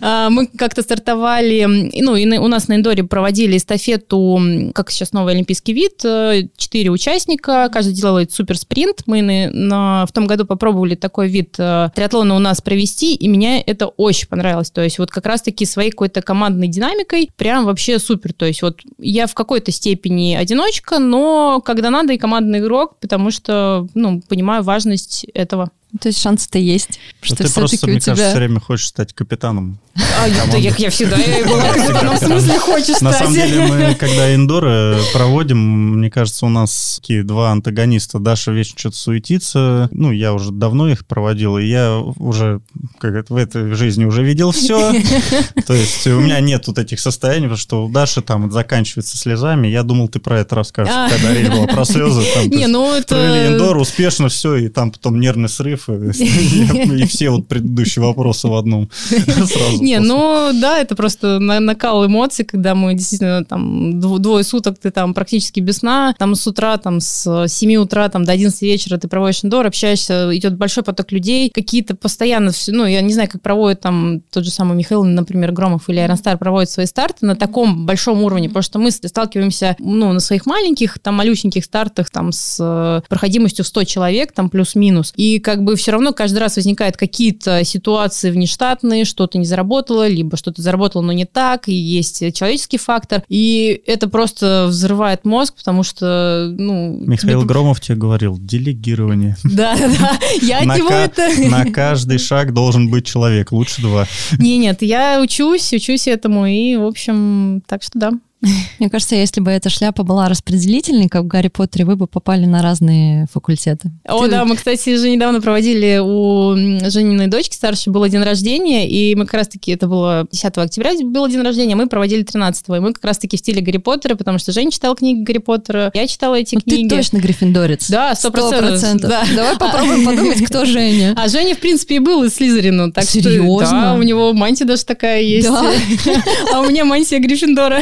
А, Мы как-то стартовали, ну, и у нас на Индоре проводили эстафету, как сейчас новый олимпийский вид, э, четыре участника, каждый же делает суперспринт. Мы на, на- в том году попробовали такой вид э, триатлона у нас провести, и мне это очень понравилось. То есть вот как раз-таки своей какой-то командной динамикой прям вообще супер. То есть вот я в какой-то степени одиночка, но когда надо и командный игрок, потому что, ну, понимаю важность этого. То есть шансы-то есть, Ну, что ты просто, мне кажется, все тебя... время хочешь стать капитаном. А, да я, я всегда я была. В смысле хочешь На самом деле мы, когда индоры проводим, мне кажется, у нас такие два антагониста. Даша вечно что-то суетится. Ну, я уже давно их проводил, и я уже как это, в этой жизни уже видел все. (laughs) То есть у меня нет вот этих состояний, потому что у Даши там заканчивается слезами. Я думал, ты про это расскажешь, А. когда речь была про слезы. Не, ну это- индор, успешно все, и там потом нервный срыв, и, (laughs) (laughs) и все вот предыдущие вопросы в одном. Сразу Не, после. ну да, это просто на- накал эмоций, когда мы действительно там дв- двое суток ты там практически без сна, там с утра, там с 7 утра там до 11 вечера ты проводишь индор, общаешься, идет большой поток людей, какие-то постоянно, все, ну я не знаю, как проводит там тот же самый Михаил, например, Громов или Айронстар проводят свои старты на таком большом уровне, потому что мы сталкиваемся, ну, на своих маленьких, там, малюсеньких стартах, там, с э, проходимостью в 100 человек, там, плюс-минус, и как бы все равно каждый раз возникают какие-то ситуации внештатные, что-то не заработало, либо что-то заработало, но не так, и есть человеческий фактор, и это просто взрывает мозг, потому что, ну... Михаил тебе- Громов тебе говорил, делегирование. (laughs) Да, да, я от него это... на каждый шаг должен быть человек, лучше два. Не, нет, я учусь, учусь этому, и, в общем, так что да. (laughs) Мне кажется, если бы эта шляпа была распределительной, как в Гарри Поттере, вы бы попали на разные факультеты. О, Ты- да, мы, кстати, же недавно проводили у Жениной дочки старшей, был день рождения, и мы как раз-таки, это было 10 октября, был день рождения, мы проводили 13 и мы как раз-таки в стиле Гарри Поттера, потому что Женя читала книги Гарри Поттера, я читала эти Ну, книги. ты точно гриффиндорец. Да, сто процентов. Да. Давай попробуем подумать, кто Женя. А Женя, в принципе, и был из Слизерина. Так что, Серьезно? да, у него мантия даже такая есть. Да. (laughs) А у меня мантия Гриффиндора.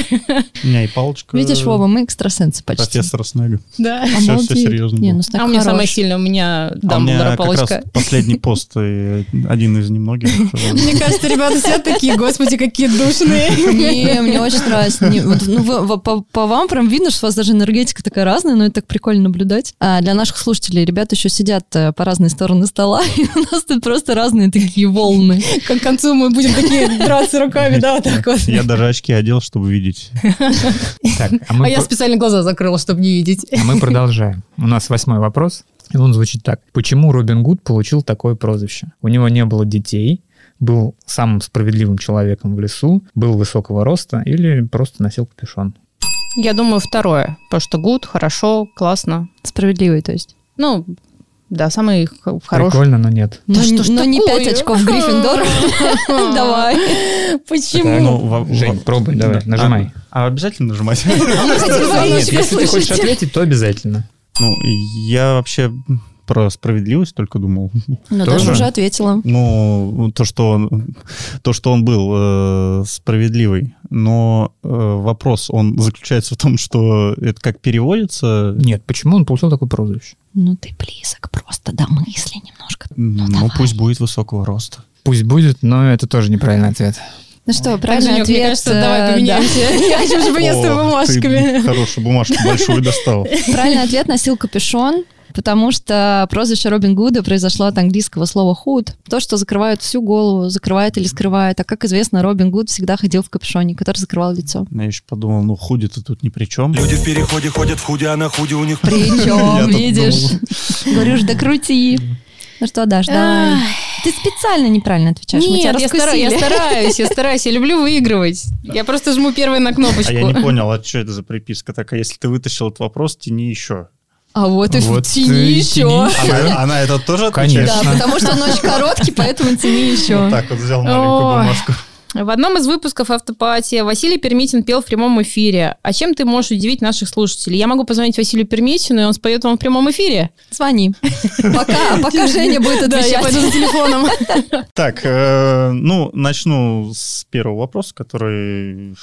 У меня и палочка. Видишь, Вова, мы экстрасенсы почти. Профессора Снега. Да. Все, все серьезно. Не, ну А у меня самая хорош. сильная, у меня А у Дамблдора меня как раз палочка. последний пост, и один из немногих. (laughs) Мне кажется, ребята все такие, господи, какие душные. Не, (laughs) мне очень нравится. Ну, по вам прям видно, что у вас даже энергетика такая разная, но это так прикольно наблюдать. А для наших слушателей ребята еще сидят э, по разные стороны стола, (laughs) и у нас тут просто разные такие волны. К концу мы будем такие драться руками, да, вот так вот. Я даже очки одел, чтобы видеть. Так, а мы, А я специально глаза закрыла, чтобы не видеть. а мы продолжаем. У нас восьмой вопрос, и он звучит так. Почему Робин Гуд получил такое прозвище? У него не было детей, был самым справедливым человеком в лесу, был высокого роста или просто носил капюшон? Я думаю, второе. Потому что гуд, хорошо, классно. Справедливый, то есть. Ну, да, самый хороший. Прикольно, но нет. Но, что ж но не такое? 5 очков Гриффиндора. (laughs) Давай. Почему? Ну, Жень, пробуй, давай, Да. нажимай. А, а обязательно нажимать? (laughs) Если ты хочешь ответить, то обязательно. Ну, я вообще про справедливость только думал. Ну, Тоже? даже уже ответила. Ну, то, что он, то, что он был э, справедливый. Но э, вопрос, он заключается в том, что это как переводится. Нет, почему он получил такое прозвище? Ну, ты близок просто до мысли немножко. Ну, давай. пусть будет высокого роста. Пусть будет, но это тоже неправильный ответ. Ну что, правильный Женек, ответ. мне кажется, э, давай да. поменяемся. (laughs) Я хочу уже поменяться с тобой О, бумажками. хорошую бумажку большую достал. Правильный ответ носил капюшон, потому что прозвище Робин Гуда произошло от английского слова худ. То, что закрывает всю голову, закрывает или скрывает. А как известно, Робин Гуд всегда ходил в капюшоне, который закрывал лицо. Я еще подумал, ну, худи-то тут ни при чем. Люди в переходе ходят в худе, а на худе у них... (laughs) Я Причем, тут видишь? Говорю ж, докрути. Ну что, Даш, давай. Ты специально неправильно отвечаешь. Мы тебя Нет, я стараюсь, я стараюсь, я стараюсь, я люблю выигрывать. Я просто жму первой на А кнопочку. я не понял, а что это за приписка такая? Если ты вытащил этот вопрос, тяни еще. А вот и Вот тяни еще. Она, она это тоже отвечает? Конечно. Да, потому что он очень короткий, поэтому тяни Вот еще. так вот взял маленькую бумажку. В одном из выпусков «Автопати» Василий Пермитин пел в прямом эфире. А чем ты можешь удивить наших слушателей? Я могу позвонить Василию Пермитину, и он споет вам в прямом эфире. Звони. Пока, пока Женя будет Да, я отвечать. пойду за телефоном. Так, э, ну, начну с первого вопроса, который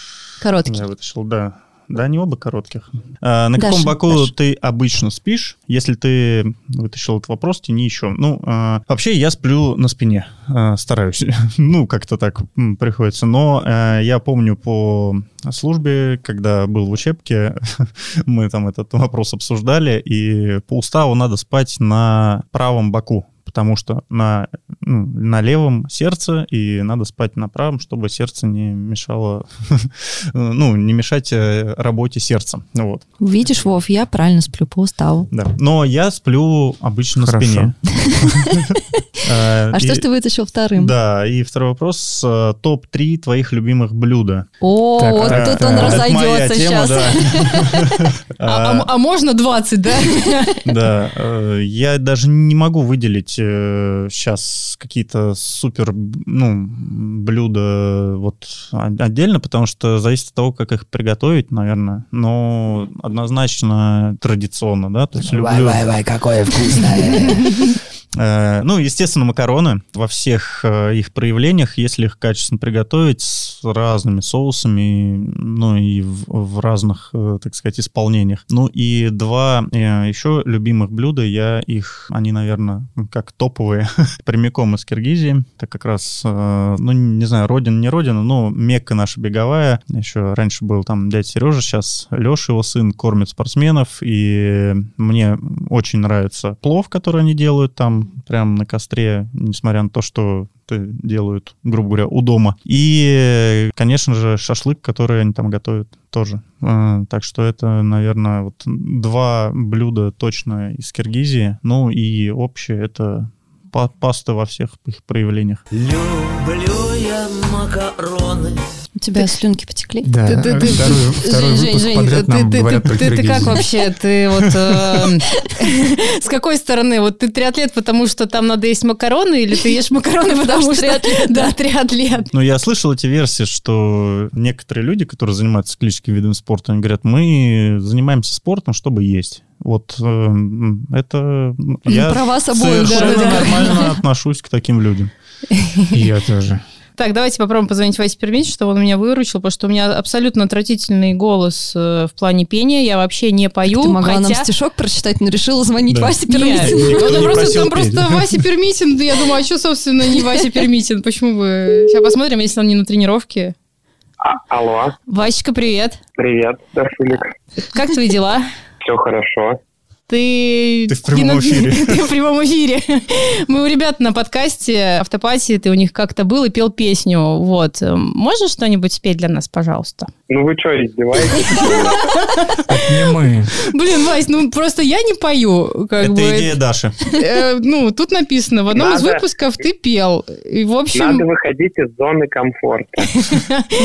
Короткий. я вытащил, да. Да, не оба коротких. А, на Даша, каком боку Даша. ты обычно спишь? Если ты вытащил этот вопрос, тяни еще. Ну, а, вообще я сплю на спине. А, стараюсь. (laughs) ну, как-то так приходится. Но а, я помню по службе, когда был в учебке, (laughs) мы там этот вопрос обсуждали, и по уставу надо спать на правом боку потому что на, ну, на левом сердце, и надо спать на правом, чтобы сердце не мешало, (laughs) ну, не мешать э, работе сердца. Вот, Видишь, Вов, я правильно сплю по уставу. да. Но я сплю обычно на Хорошо. спине. (laughs) Э, А что ж ты вытащил вторым? Да, и второй вопрос. э, Топ-3 твоих любимых блюда. О, вот тут он разойдется тема, сейчас. (laughs) А, а- а можно 20, да? Да, я даже не могу выделить сейчас какие-то супер, ну, блюда вот отдельно, потому что зависит от того, как их приготовить, наверное. Но однозначно традиционно, да, то есть люблю... какое вкусное. (laughs) Э, Ну, естественно, макароны во всех э, их проявлениях, если их качественно приготовить с разными соусами, ну и в, в разных, э, так сказать, исполнениях. Ну и два еще любимых блюда, я их, они, наверное, как топовые, (laughs) прямиком из Киргизии. Это как раз, ну, не знаю, родина, не родина, но Мекка наша беговая. Еще раньше был там дядя Сережа, сейчас Леша, его сын, кормит спортсменов, и мне очень нравится плов, который они делают там прямо на костре, несмотря на то, что это делают, грубо говоря, у дома. И, конечно же, шашлык, который они там готовят тоже. Э, Так что это, наверное, вот два блюда точно из Киргизии. Ну и общее это па- паста во всех их проявлениях. Люблю я макароны. У тебя слюнки потекли? Да, Ты- ты- ты- второй, второй Жень, Жень, выпуск Жень, подряд ты- нам ты- говорят ты- про ты- ты как вообще? Ты вот э, (laughs) с какой стороны? Вот ты триатлет, потому что там надо есть макароны, или ты ешь макароны, потому что... (laughs) Да, триатлет. Ну, я слышал эти версии, что некоторые люди, которые занимаются циклическим видом спорта, они говорят, мы занимаемся спортом, чтобы есть. Вот э, это... ну, Я про вас обоих, совершенно да-да-да. нормально (laughs) отношусь к таким людям. Я тоже. Так, давайте попробуем позвонить Васе Пермич, чтобы он меня выручил, потому что у меня абсолютно отвратительный голос э, в плане пения. Я вообще не пою, Ты могла нам хотя... стишок прочитать, но решила звонить Да. Васе Нет, Пермитину. Никто ну, просто, просил там петь. просто Вася Пермитин. Я думаю, а что, собственно, не Вася Пермитин? Почему бы... Сейчас посмотрим, если он не на тренировке. А, алло, Васечка, привет. привет, Дашулик. Как твои дела? Все хорошо. Ты... Ты в прямом кино- эфире. (laughs) Ты в прямом эфире. Мы у ребят на подкасте Автопати, ты у них как-то был и пел песню. Вот. Можешь что-нибудь спеть для нас, пожалуйста? Ну вы что, издеваетесь? Это не мы. Блин, Вась, ну просто я не пою. Как бы. Это идея Даши. Э, ну, тут написано, в одном из выпусков ты пел. И, в общем... Надо выходить из зоны комфорта. (laughs)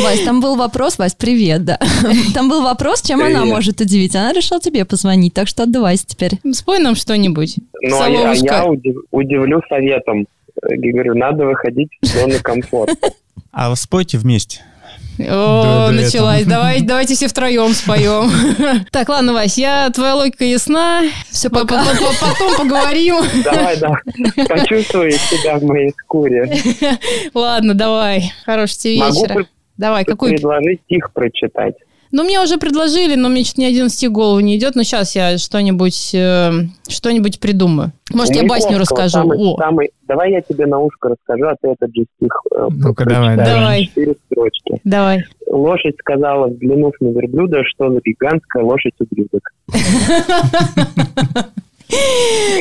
Вась, там был вопрос, Вась, привет, да. (laughs) Там был вопрос, чем она может удивить. Она решила тебе позвонить, так что отдавайся теперь. Спой нам что-нибудь. Ну, а я, а я удив- удивлю советом. Я говорю, надо выходить из зоны (laughs) комфорта. А спойте вместе. О, началась. (laughs) Давай, давайте все втроем споем. (laughs) Так, ладно, Вась, я, твоя логика ясна. Все, По- пока. по- по- Потом поговорим. Давай, да. Почувствуй себя в моей шкуре. Ладно, давай. Хорошего тебе вечера. Давай, какой? предложить стих прочитать. Ну, мне уже предложили, но мне что-то ни один стих в голову не идет. Но сейчас я что-нибудь э, что-нибудь придумаю. Может, я басню расскажу. Самый, О, самый- Давай я тебе на ушко расскажу, а ты этот же стих э, Ну-ка, давай, давай. Четыре строчки. давай. Лошадь сказала, взглянув на верблюда, что за гигантская лошадь ублюдок.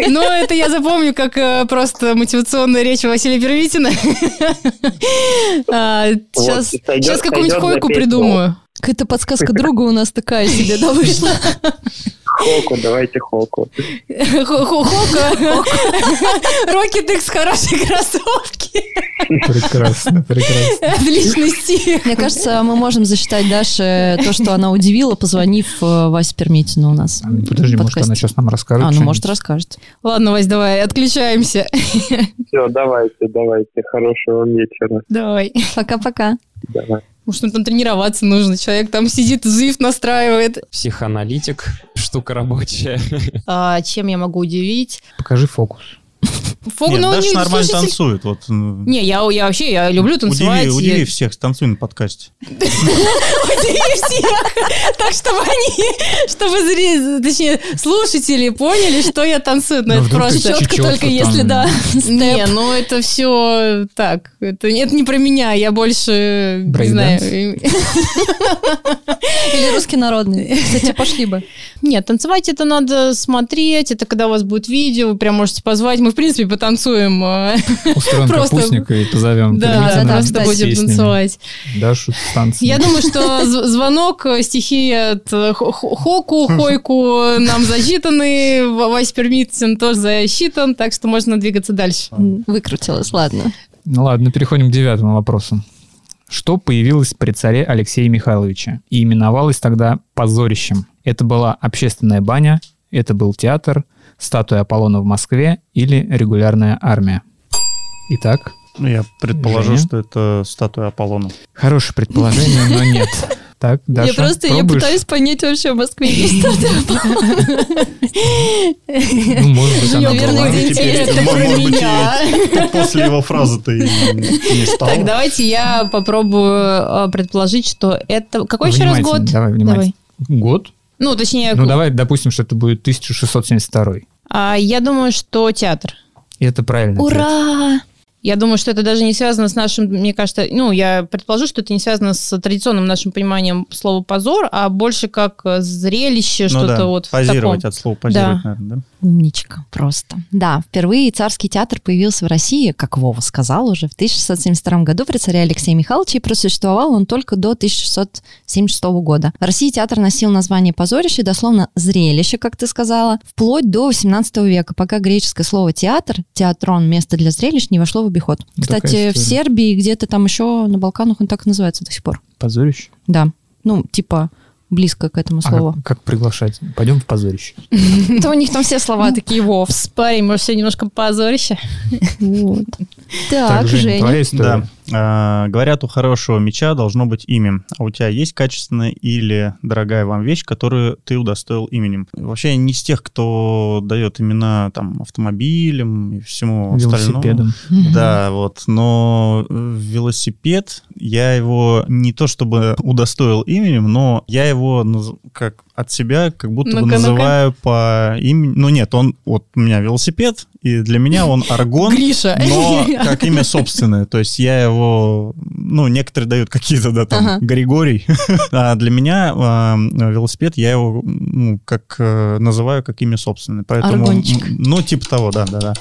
Ну, это я запомню как э, просто мотивационная речь Василия Первитина. (laughs) А, Сейчас сойдет- сейчас какую-нибудь койку придумаю. Какая-то подсказка друга у нас такая себе, да, вышла. Хоку, давайте хоку. Хо- хо- Хока. Рокет Икс хорошие кроссовки. Прекрасно, прекрасно. Отличный стих. Мне кажется, мы можем засчитать Даше то, что она удивила, позвонив э, Васе Пермитину у нас. Подожди, может, она сейчас нам расскажет А, ну, может, расскажет. Ладно, Вась, давай, отключаемся. Все, давайте, давайте. Хорошего вечера. Давай. Пока-пока. Давай. Может, там тренироваться нужно. Человек там сидит, Zwift настраивает. Психоаналитик, штука рабочая. А, чем я могу удивить? Покажи фокус. (laughs) Фок, Нет, ну, Даша не- нормально слушайте- танцует. Вот, ну, Не, я, я вообще, я люблю танцевать. удиви, удиви я- всех, танцуй на подкасте. (laughs) Удиви всех. Так, чтобы они, чтобы зрители, точнее, слушатели поняли, что я танцую. Но Ну, это просто... Четко только если, да, (laughs) Не, ну это все так. Это, не про меня, я больше, не знаю. Или русский народный. Кстати, пошли бы. Нет, танцевать это надо смотреть, это когда у вас будет видео, вы прям можете позвать. Мы, в принципе, потанцуем. э, (laughs) Устроим Просто- капустник и позовем. Да, да, просто будем танцевать. Дашу с танцами. Я думаю, что звонок, э, стихи от э, Хо- Хо- Хоку, (laughs) Хойку нам засчитаны, Вась Пермитин тоже засчитан, так что можно двигаться дальше. Выкрутилась, ладно. Ну ладно, переходим к девятому вопросу. Что появилось при царе Алексея Михайловича и именовалось тогда позорищем? Это была общественная баня, это был театр, статуя Аполлона в Москве или регулярная армия? Итак, Ну, Я предположу, Женя? что это статуя Аполлона. хорошее предположение, но нет. (laughs) Так, Даша, я просто я пытаюсь понять вообще в Москве есть что-то. (laughs) Ну, может быть, она Наверное, где интересно про может быть, меня. после его фразы-то и не стало. Так, давайте я попробую э, предположить, что это... Какой еще раз год? Давай, внимательно. Год? Ну, точнее, Ну, давай допустим, что это будет 1672. А, я думаю, что театр. И это правильно. Ура! Я думаю, что это даже не связано с нашим, мне кажется, ну, я предположу, что это не связано с традиционным нашим пониманием слова позор, а больше как э, зрелище, Ну что-то да, вот в позировать таком. от слова позировать, Да. наверное, да? Умничка, просто. Да, впервые царский театр появился в России, как Вова сказал уже, в 1672 году при царе Алексея Михайловича, и просуществовал он только до 1676 года. В России театр носил название «позорище», дословно «зрелище», как ты сказала, вплоть до 18 века, пока греческое слово «театр», «театрон», «место для зрелищ» не вошло в обиход. Ну, Кстати, в. Сербии, где-то там еще на Балканах он так и называется до сих пор. Позорище? Да, ну, типа близко к этому А слову. как, как приглашать? Пойдем в позорище. (laughs) Да у них там все слова такие «вов». Спарень, может, все немножко позорище. Вот. Так, Женя. Да. А, говорят, у хорошего меча должно быть имя. А у тебя есть качественная или дорогая вам вещь, которую ты удостоил именем? Вообще не из тех, кто дает имена там автомобилям и всему остальному. Велосипедом. Да, вот. Но э, велосипед, я его не то чтобы удостоил именем, но я его наз- как от себя как будто бы Ну-ка, ну-ка. называю по имени. Ну нет, он вот у меня велосипед, и для меня он аргон. Гриша. Но (laughs) как имя собственное. То есть я его, ну, некоторые дают какие-то, да, там, Ага. Григорий. (laughs) А для меня а, велосипед, я его, ну, как э, называю, как имя собственное. Поэтому, Аргончик. ну, типа того, да, да, да.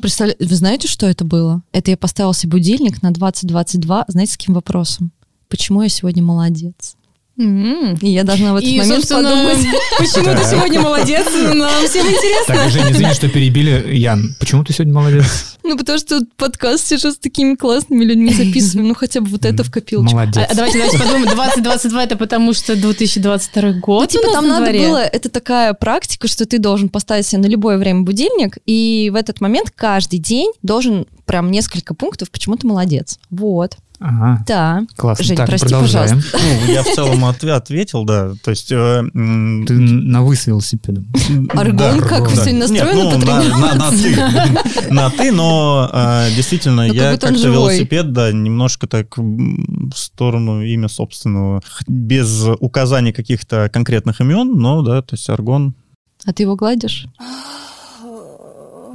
Представля- Вы знаете, что это было? Это я поставила себе будильник на 2022. Знаете, с каким вопросом? Почему я сегодня молодец? М. И я должна в этот И, момент подумать. (laughs) почему ты сегодня молодец, нам всем интересно. Так, Женя, извини, что перебили. Ян, почему ты сегодня молодец? Ну, потому что подкаст сижу с такими классными людьми записываем. Ну, хотя бы вот это в копилочку. Молодец. А, давайте, давайте подумаем. 2022 это потому, что 2022 год Ну, типа, там на надо было, это такая практика, что ты должен поставить себе на любое время будильник, и в этот момент каждый день должен прям несколько пунктов, почему ты молодец. Вот. Ага, Да. классно. Жень, так, прости, продолжаем. Ну, я в целом отве- ответил, да. То есть... э, м, Ты на вы с велосипедом. Аргон, да, как вы да. сегодня Нет, настроены ну, на, на- на потренироваться? ты. На ты, но э, действительно, Ну, как я как-то велосипед, да, немножко так в сторону имя собственного. Без указания каких-то конкретных имен, но, да, то есть аргон. А ты его гладишь? (gasps)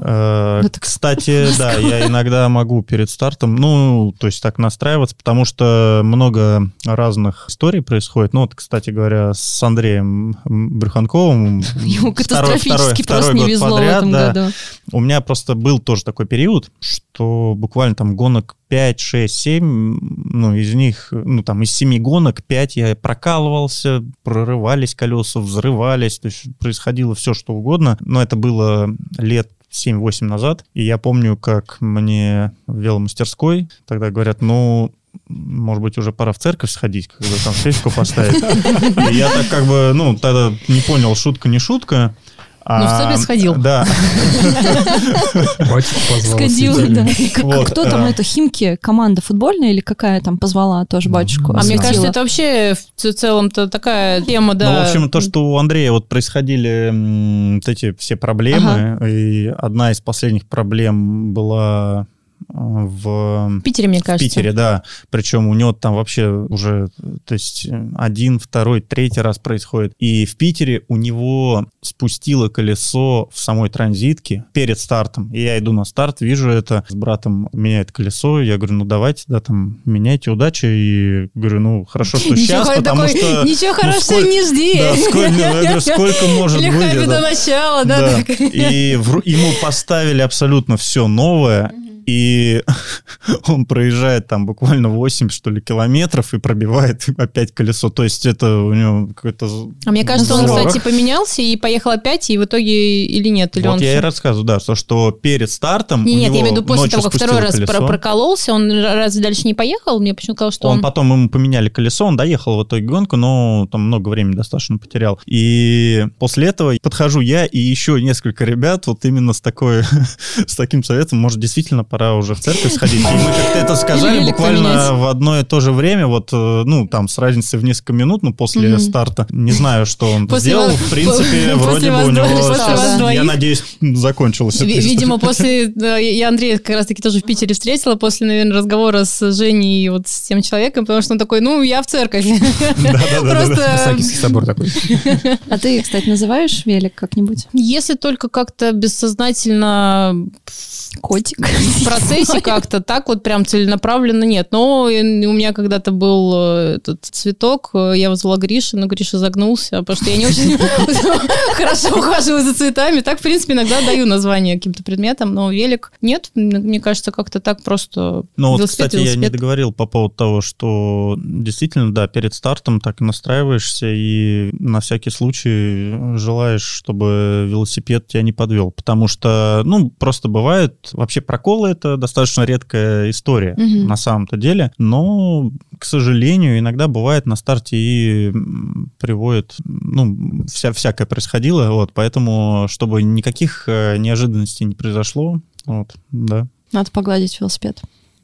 Э, Ну, так Кстати, (laughs) да, я иногда могу перед стартом, ну, то есть так настраиваться, потому что много разных историй происходит. Ну, вот, кстати говоря, с Андреем Брюханковым. Ему катастрофически просто не везло в этом да. году. У меня просто был тоже такой период, что буквально там гонок 5, 6, 7, ну, из них, ну, там, из 7 гонок 5 я прокалывался, прорывались колеса, взрывались, то есть происходило все, что угодно, но это было лет 7-8 назад, и я помню, как мне в веломастерской тогда говорят, ну, может быть, уже пора в церковь сходить, когда там свечку поставить. (laughs) И я так как бы, ну, тогда не понял, шутка не шутка, Ну, в церковь сходил. Да. (laughs) Сходил, да. (laughs) Кто там, а. это, Химки, команда футбольная или какая там позвала тоже батюшку? А мне кажется, это вообще в целом-то такая тема, да. Ну, в общем, то, что у Андрея вот происходили эти все проблемы, и одна из последних проблем была в В Питере, мне В кажется. Питере, да. Причем у него там вообще уже, то есть один, второй, третий раз происходит. И в Питере у него спустило колесо в самой транзитке перед стартом. И я иду на старт, вижу это, с братом меняет колесо. Я говорю, ну давайте, да, там, меняйте, удачи. И говорю, ну хорошо, что Ничего сейчас, потому что... Ничего ну, хорошего сколь- не жди. Да, сколько, (laughs) сколько может быть? беда это? начала, да. И в- ему поставили абсолютно все новое, и (laughs) он проезжает там буквально 8, что ли, километров и пробивает опять колесо. То есть это у него какой-то... А мне кажется, он, Здорово. кстати, поменялся и поехал опять, и в итоге или нет, или Вот он... я и всё- рассказываю, да, что, что перед стартом нет, него я имею в виду после того, как второй раз колесо. прокололся, он раз дальше не поехал, мне почему-то казалось, что Он он... потом ему поменяли колесо, он доехал в итоге гонку, но там много времени достаточно потерял. И после этого подхожу я и еще несколько ребят вот именно с такой, (laughs) с таким советом, может, действительно пора уже в церковь сходить. И мы (laughs) как-то это сказали буквально в одно и то же время, вот, э, ну, там, с разницей в несколько минут, ну, после старта. Не знаю, что он сделал. В принципе, (laughs) вроде бы у него я надеюсь, закончилось. Видимо, (laughs) после... Я Андрея как раз-таки тоже в Питере встретила после, наверное, разговора с Женей и вот с тем человеком, потому что он такой, ну, я в церковь. Просто... Собор такой. А ты, кстати, называешь велик как-нибудь? Если только как-то бессознательно Котик. В процессе как-то так вот прям целенаправленно нет. Но у меня когда-то был э, этот цветок, э, я вызвала Гришу, но Гриша загнулся, потому что я не очень (laughs) хорошо ухаживаю за цветами. Так, в принципе, иногда даю название каким-то предметам, но велик нет. Мне кажется, как-то так просто Ну вот, кстати, я не договорил по поводу того, что действительно, да, перед стартом так настраиваешься и на всякий случай желаешь, чтобы велосипед тебя не подвел. Потому что, ну, просто бывает, вообще проколы это достаточно редкая история Мгм. на самом-то деле, но, к сожалению, иногда бывает на старте и приводит, ну, вся, всякое происходило, вот, поэтому, чтобы никаких э, неожиданностей не произошло, вот, да. Надо погладить велосипед.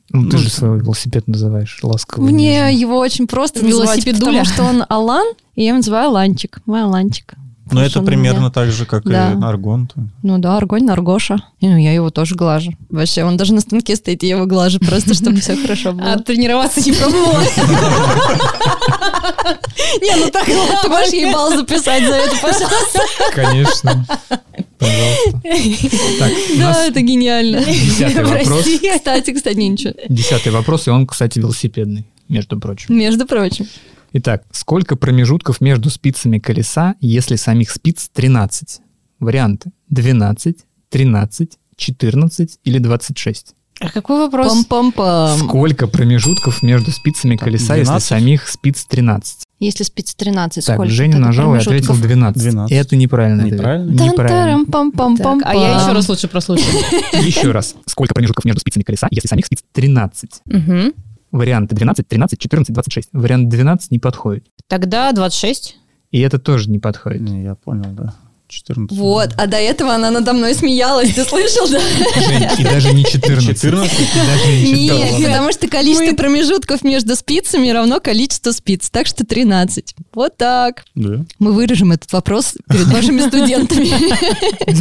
Ну, ты Ну, же свой велосипед называешь ласково. Мне нежно. его очень просто называть, потому что он Алан, и я его называю Аланчик. Мой Аланчик. Но Потому это что он у примерно меня- так же, как Да. и Аргон. Ну да, Аргонь, Аргоша. И, ну, я его тоже глажу. Вообще, он даже на станке стоит, и я его глажу, просто чтобы все хорошо (laughs) А было. тренироваться не пробовала? (laughs) Не, ну так Ты можешь ей балл записать за это, пожалуйста? Конечно. Пожалуйста. Так, у Да, нас это гениально. десятый (laughs) вопрос. Кстати, кстати, ничего. Десятый вопрос, и он, кстати, велосипедный, между прочим. Между прочим. Итак, сколько промежутков между спицами колеса, если самих спиц 13? Варианты 12, 13, 14 или 26. А какой вопрос? Пам-пам-пам. Сколько промежутков между спицами колеса, если 12? самих спиц 13? Если спиц 13, Так, сколько? Женя нажал и ответил 12. 12. Это неправильно. Неправильно? Неправильно. Тан-тарам-пам-пам-пам. Так, а я еще раз лучше прослушаю. (laughs) (laughs) Еще раз. Сколько промежутков между спицами колеса, если самих спиц 13? Мгм. Варианты 12, 13, 14, 26. Вариант 12 не подходит. Тогда 26. И это тоже не подходит. Не, я понял, да. 14. Вот, а до этого она надо мной смеялась, ты слышал, да? Жень, и даже не 14. 14? И даже не 14. Нет, потому что количество промежутков между спицами равно количеству спиц, так что 13. Вот так. Да. Мы выражем этот вопрос перед вашими студентами,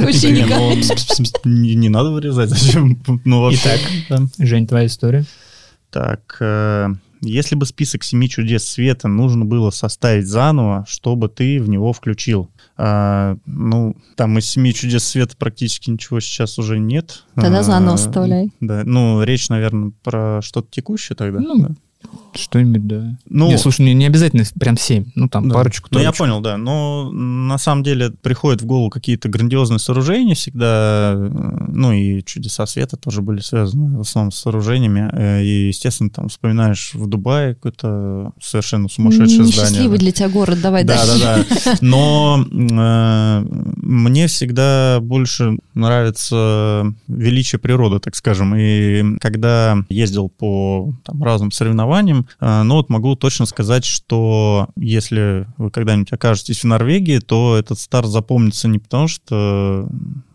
учениками. ну, (laughs) не, надо вырезать, зачем? Ну, вообще, Итак. Жень, твоя история? Так, э, если бы список семи чудес света нужно было составить заново, что бы ты в него включил? А, ну, там из семи чудес света практически ничего сейчас уже нет. Тогда А, заново составляй. Да, ну, речь, наверное, про что-то текущее тогда. Ну, да. Что-нибудь, да. Ну, Не, слушай, мне не обязательно прям 7. Ну, там Да. парочку. Ну, я понял, да. Но на самом деле приходят в голову какие-то грандиозные сооружения всегда. э, Ну, и чудеса света тоже были связаны в основном с сооружениями. Э, И, естественно, там вспоминаешь в Дубае какое-то совершенно сумасшедшее здание. Несчастливый для тебя город, давай Да, дальше. да, да. Но э, мне всегда больше нравится величие природы, так скажем. И когда ездил по там, разным соревнованиям, названием, э, но вот могу точно сказать, что если вы когда-нибудь окажетесь в Норвегии, то этот старт запомнится не потому, что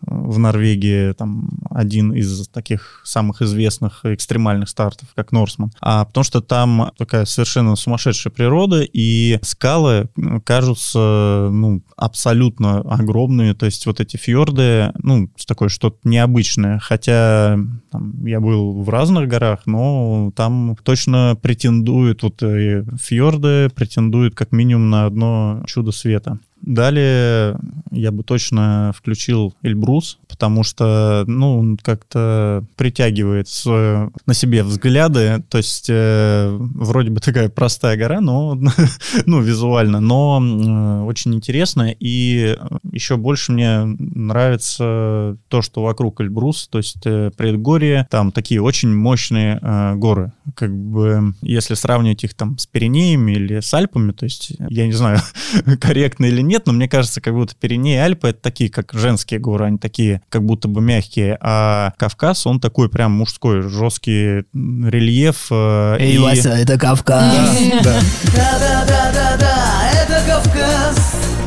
в Норвегии там один из таких самых известных экстремальных стартов, как Норсман, а потому что там такая совершенно сумасшедшая природа, и скалы кажутся ну, абсолютно огромными, то есть вот эти фьорды, ну, такое что-то необычное, хотя там, я был в разных горах, но там точно претендуют, вот э, фьорды претендуют как минимум на одно чудо света. Далее я бы точно включил Эльбрус, потому что, ну, он как-то притягивает на себе взгляды, то есть э, вроде бы такая простая гора, но, (laughs) ну, визуально, но э, очень интересная, и еще больше мне нравится то, что вокруг Эльбрус, то есть э, предгорье, там такие очень мощные э, горы, как бы, если сравнивать их там с Пиренеями или с Альпами, то есть, я не знаю, (laughs) корректно или нет, нет, но мне кажется, как будто Пиренеи и Альпы это такие, как женские горы, они такие, как будто бы мягкие, а Кавказ, он такой прям мужской, жесткий рельеф. Э, Эй, и... Вася, это Кавказ. Да, да, да, да, да, это Кавказ.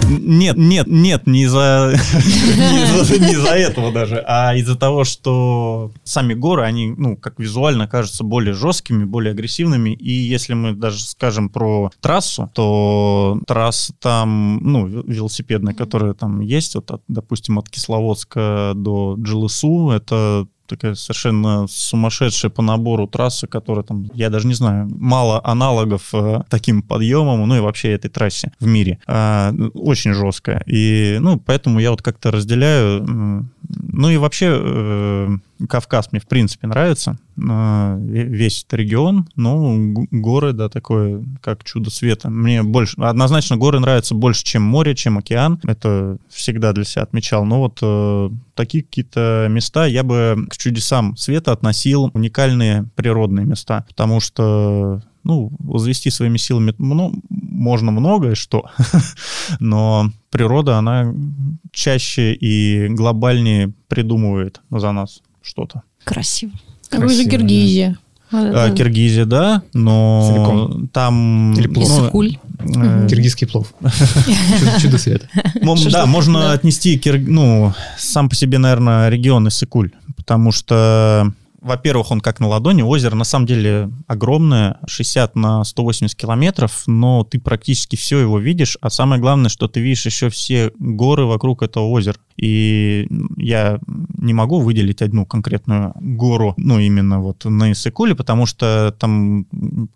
Нет, нет, нет, не из-за (laughs) не из-за этого даже, а из-за того, что сами горы, они, ну, как визуально кажутся более жесткими, более агрессивными. И если мы даже скажем про трассу, то трасса там, ну, велосипедная, которая там есть, вот, от, допустим, от Кисловодска до Джилысу, это такая совершенно сумасшедшая по набору трассы, которая там, я даже не знаю, мало аналогов э, таким подъемам, ну и вообще этой трассе в мире. Э, очень жесткая. И, ну, поэтому я вот как-то разделяю. Ну и вообще э, Кавказ мне в принципе нравится. Э, весь этот регион, ну, горы, да, такое, как чудо света. Мне больше, однозначно горы нравятся больше, чем море, чем океан. Это всегда для себя отмечал. Но вот э, такие какие-то места я бы к чудесам света относил уникальные природные места, потому что ну, возвести своими силами ну, можно многое что, (laughs) но природа, она чаще и глобальнее придумывает за нас что-то. Красиво. Как же Киргизия. А, Киргизия, да, но Целиком. там... Или плов. ну, Иссыкуль. э, Киргизский плов. (laughs) Чудо- света. Да, можно отнести ну, сам по себе, наверное, регион Иссыкуль, потому что, во-первых, он как на ладони, озеро на самом деле огромное, 60 на 180 километров, но ты практически все его видишь, а самое главное, что ты видишь еще все горы вокруг этого озера. И я не могу выделить одну конкретную гору, ну, именно вот на Иссыкуле, потому что там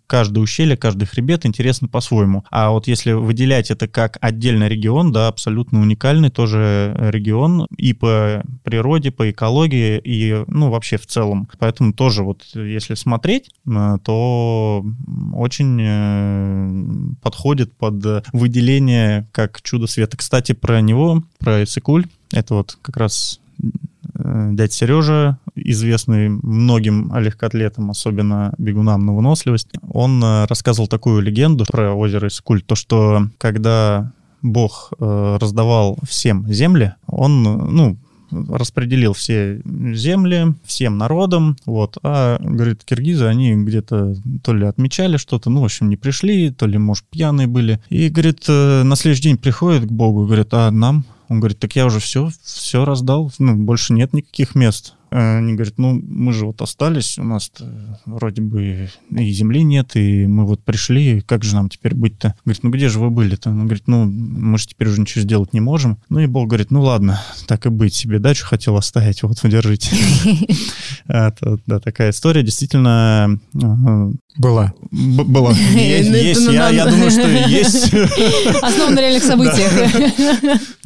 каждое ущелье, каждый хребет интересно по-своему. А вот если выделять это как отдельный регион, да, абсолютно уникальный тоже регион и по природе, по экологии, и, ну, вообще в целом. Поэтому тоже вот если смотреть, э, то очень э, подходит под выделение как чудо света. Кстати, про него, про Иссыкуль, это вот как раз э, дядя Сережа, известный многим легкоатлетам, особенно бегунам на выносливость, он э, рассказывал такую легенду про озеро Иссыкуль, то что когда Бог э, раздавал всем земли, он, э, ну, распределил все земли всем народам, вот, а, говорит, киргизы, они где-то то ли отмечали что-то, ну, в общем, не пришли, то ли, может, пьяные были, и, говорит, э, на следующий день приходит к Богу, говорит, а нам? Он говорит, так я уже все, все раздал, ну, больше нет никаких мест. Э, Они говорят, ну, мы же вот остались, у нас вроде бы и земли нет, и мы вот пришли, как же нам теперь быть-то? Говорит, ну где же вы были-то? Он говорит, ну, мы же теперь уже ничего сделать не можем. Ну и Бог говорит, ну ладно, так и быть, себе дачу хотел оставить, вот, держите. (laughs) Это, Да, такая история, действительно, э, Была. была. (laughs) Есть, Ну, есть, ну, я я думаю, что есть. (laughs) Основан на реальных событиях.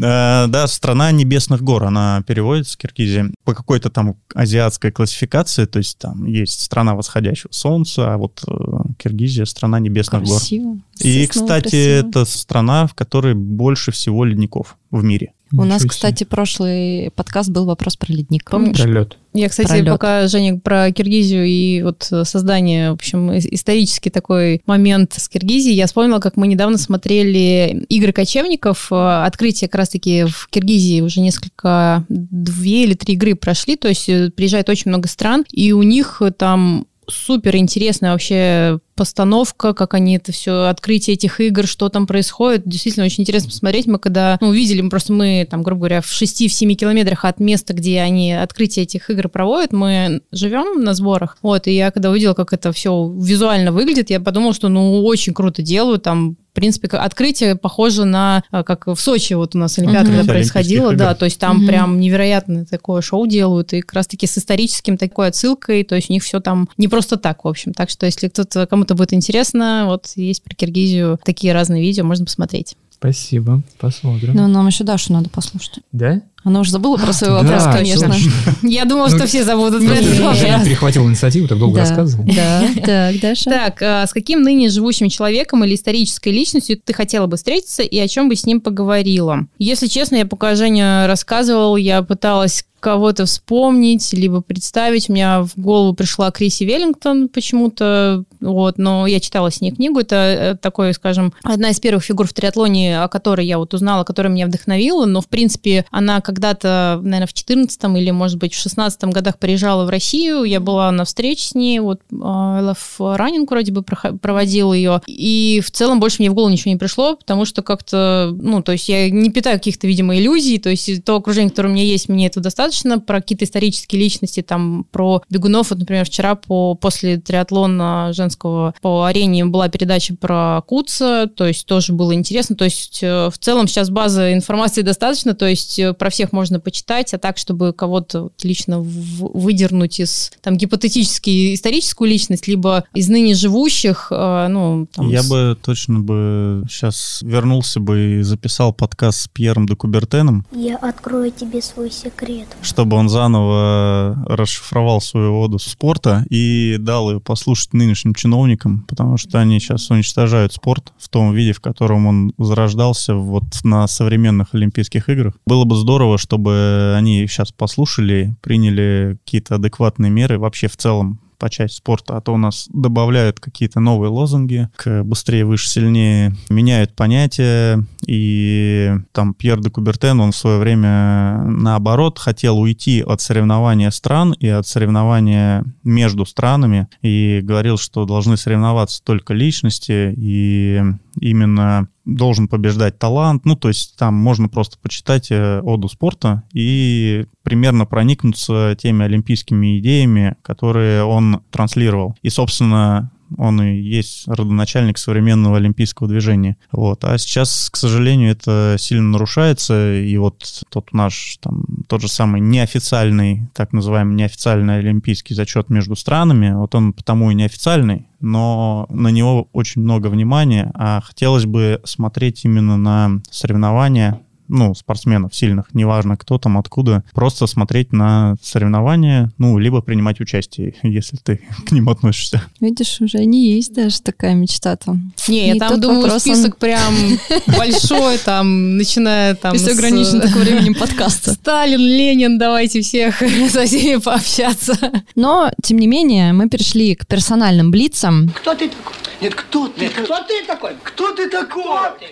Э, Да, страна небесных гор, она переводится, Киргизия, по какой-то там азиатской классификации, то есть там есть страна восходящего солнца, а вот э, Киргизия страна небесных гор. Красиво. И, Снова кстати, красиво. это страна, в которой больше всего ледников в мире. У нас, себе. кстати, прошлый подкаст был вопрос про ледник. Помнишь? Пролет. Я, кстати, Пролет. пока Женя про Киргизию и вот создание, в общем, ис- исторический такой момент с Киргизией, я вспомнила, как мы недавно смотрели игры кочевников, открытие как раз-таки в Киргизии уже несколько, две или три игры прошли, то есть э, приезжает очень много стран, и у них там Супер интересная вообще постановка, как они это все, открытие этих игр, что там происходит. Действительно, очень интересно посмотреть. Мы когда ну, увидели, мы просто мы, там, грубо говоря, в 6-7 километрах от места, где они открытие этих игр проводят, мы живем на сборах. Вот, и я когда увидела, как это все визуально выглядит, я подумала, что ну очень круто делают, там в принципе, открытие похоже на, а, как в Сочи вот у нас Олимпиада Мгм. когда происходила, да, игр. то есть там Мгм. прям невероятно такое шоу делают, и как раз-таки с историческим такой отсылкой, то есть у них все там не просто так, в общем. Так что, если кто-то, кому-то будет интересно, вот есть про Киргизию такие разные видео, можно посмотреть. Спасибо, посмотрим. Ну, нам еще Дашу надо послушать. Да? Она уже забыла про свой Да, вопрос, конечно. точно. Я думала, Ну, что все забудут про нет. это тоже. Я перехватил инициативу, так долго Да. рассказывал. Да, так, Даша. Так, а с каким ныне живущим человеком или исторической личностью ты хотела бы встретиться и о чем бы с ним поговорила? Если честно, я пока Женя рассказывал, я пыталась кого-то вспомнить, либо представить. У меня в голову пришла Криси Веллингтон почему-то, вот, но я читала с ней книгу. Это э, такой, скажем, одна из первых фигур в триатлоне, о которой я вот узнала, которая меня вдохновила, но, в принципе, она когда-то, наверное, в 14 или, может быть, в 16 годах приезжала в Россию, я была на встрече с ней, вот а, Love Running вроде бы проводила ее, и в целом больше мне в голову ничего не пришло, потому что как-то, ну, то есть я не питаю каких-то, видимо, иллюзий, то есть то окружение, которое у меня есть, мне этого достаточно, про какие-то исторические личности, там, про бегунов, вот, например, вчера по, после триатлона женского по арене была передача про Куца, то есть тоже было интересно, то есть э, в целом сейчас базы информации достаточно, то есть э, про всех можно почитать, а так, чтобы кого-то вот лично выдернуть из, там, гипотетически историческую личность, либо из ныне живущих, э, ну, там, Я с- бы точно бы сейчас вернулся бы и записал подкаст с Пьером де Кубертеном, Я открою тебе свой секрет. чтобы он заново расшифровал свою оду спорта и дал ее послушать нынешним чиновникам, потому что они сейчас уничтожают спорт в том виде, в котором он зарождался вот на современных Олимпийских играх. Было бы здорово, чтобы они сейчас послушали, приняли какие-то адекватные меры вообще в целом по части спорта, а то у нас добавляют какие-то новые лозунги к быстрее, выше, сильнее, меняют понятия, и там Пьер де Кубертен, он в свое время наоборот хотел уйти от соревнования стран и от соревнования между странами, и говорил, что должны соревноваться только личности, и именно должен побеждать талант. Ну, то есть там можно просто почитать э, оду спорта и примерно проникнуться теми олимпийскими идеями, которые он транслировал. И, собственно, он и есть родоначальник современного олимпийского движения. Вот. А сейчас, к сожалению, это сильно нарушается, и вот тот наш, там, тот же самый неофициальный, так называемый неофициальный олимпийский зачет между странами, вот он потому и неофициальный, но на него очень много внимания, а хотелось бы смотреть именно на соревнования ну, спортсменов сильных, неважно кто там, откуда, просто смотреть на соревнования, ну, либо принимать участие, (laughs) если ты к ним относишься. Видишь, уже не есть даже такая мечта там. Не, я И там думаю, вопрос, он- список прям (laughs) большой, там, начиная там... Если с- ограничен только временем подкаста. (laughs) Сталин, Ленин, давайте всех со всеми пообщаться. Но, тем не менее, мы перешли к персональным блицам. Кто ты такой? Нет, кто ты? кто ты такой? Кто ты такой?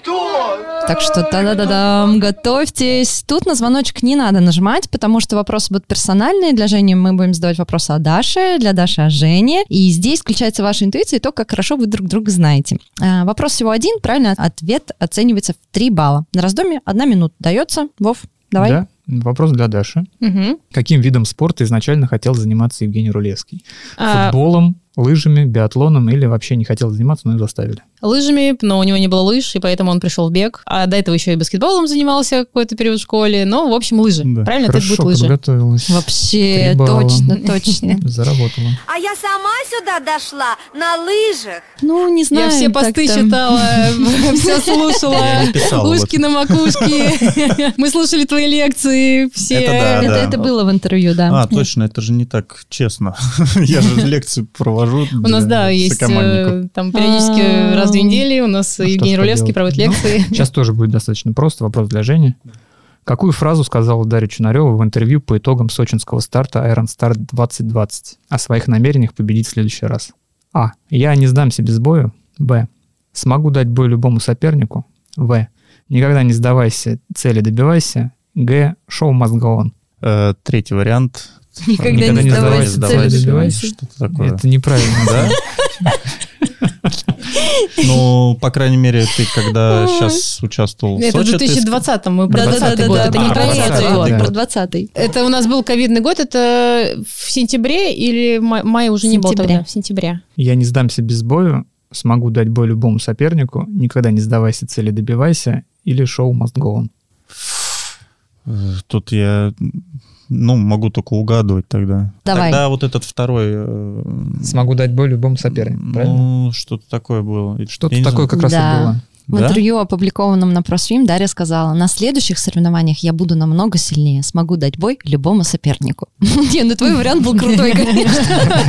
Кто? Так что та-да-да-дам, готовьтесь. Тут на звоночек не надо нажимать, потому что вопросы будут персональные. Для Жени мы будем задавать вопросы о Даше, для Даши о Жене. И здесь включается ваша интуиция и то, как хорошо вы друг друга знаете. А, Вопрос всего один, правильный ответ оценивается в 3 балла. На раздумье одна минута дается. Вов, давай. Да? Вопрос для Даши. Мгм. Каким видом спорта изначально хотел заниматься Евгений Рулевский? А, Футболом, лыжами, биатлоном или вообще не хотел заниматься, но и заставили? лыжами, но у него не было лыж, и поэтому он пришел в бег. А до этого еще и баскетболом занимался какой-то период в школе. Но, в общем, лыжи. Да. Правильно? Это Хорошо будет лыжи. подготовилась. Вообще, точно, (laughs) точно. Заработала. А я сама сюда дошла на лыжах. Ну, не знаю. Я все посты так-то. читала, (laughs) (laughs) все слушала. Ушки на макушке. Мы слушали твои лекции все. Это да, Это, да. это было в интервью, да. А, точно, это же не так честно. Я же лекции провожу У нас, да, есть э, там периодически А. раз в две недели у нас Евгений Рулевский проводит Ну, лекции. (laughs) Сейчас тоже будет достаточно просто. Вопрос для Жени. Какую фразу сказала Дарья Чунарева в интервью по итогам сочинского старта Iron Star 2020 о своих намерениях победить в следующий раз? А. Я не сдамся без боя. Б. Смогу дать бой любому сопернику. В. Никогда не сдавайся, цели добивайся. Г. Шоу must go on. Э, Третий вариант. (laughs) Никогда не сдавайся, сдавайся, цели добивайся. Что-то такое. Это неправильно. Да? (laughs) Ну, по крайней мере, ты когда сейчас участвовал в Это в Сочи, ты 2020 мы про 20 Да-да-да, год, это не про про 20 20-й год. год. Про 20 Это у нас был ковидный год, это в сентябре или май, май уже не было тогда? В сентябре. Я не сдамся без бою, смогу дать бой любому сопернику, никогда не сдавайся, цели добивайся, или шоу must go on. Тут я, ну, могу только угадывать тогда. Давай. Тогда вот этот второй... э, Смогу дать бой любому сопернику, правильно? Ну, что-то такое было. Что-то такое знаю. как раз Да. и было. В Да? интервью, опубликованном на ProSwim, Дарья сказала, на следующих соревнованиях я буду намного сильнее, смогу дать бой любому сопернику. (laughs) Не, ну твой вариант был крутой, конечно.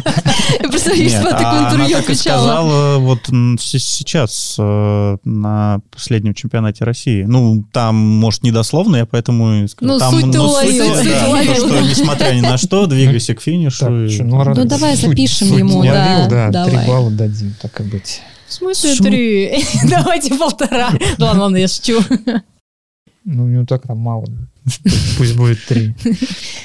Нет, по такому а она интервью так и отвечала. сказала вот сейчас э, на последнем чемпионате России. Ну, там, может, недословно, я поэтому. Ну, суть ты уловил, что, несмотря ни на что, двигайся к финишу. Ну, Ну, давай запишем ему, да, уловил, да, давай. три балла дадим, так и быть. В смысле Шум. три? (laughs) Давайте полтора. Ладно, ладно, я шучу. Ну, не так там мало. (laughs) Пусть- будет три.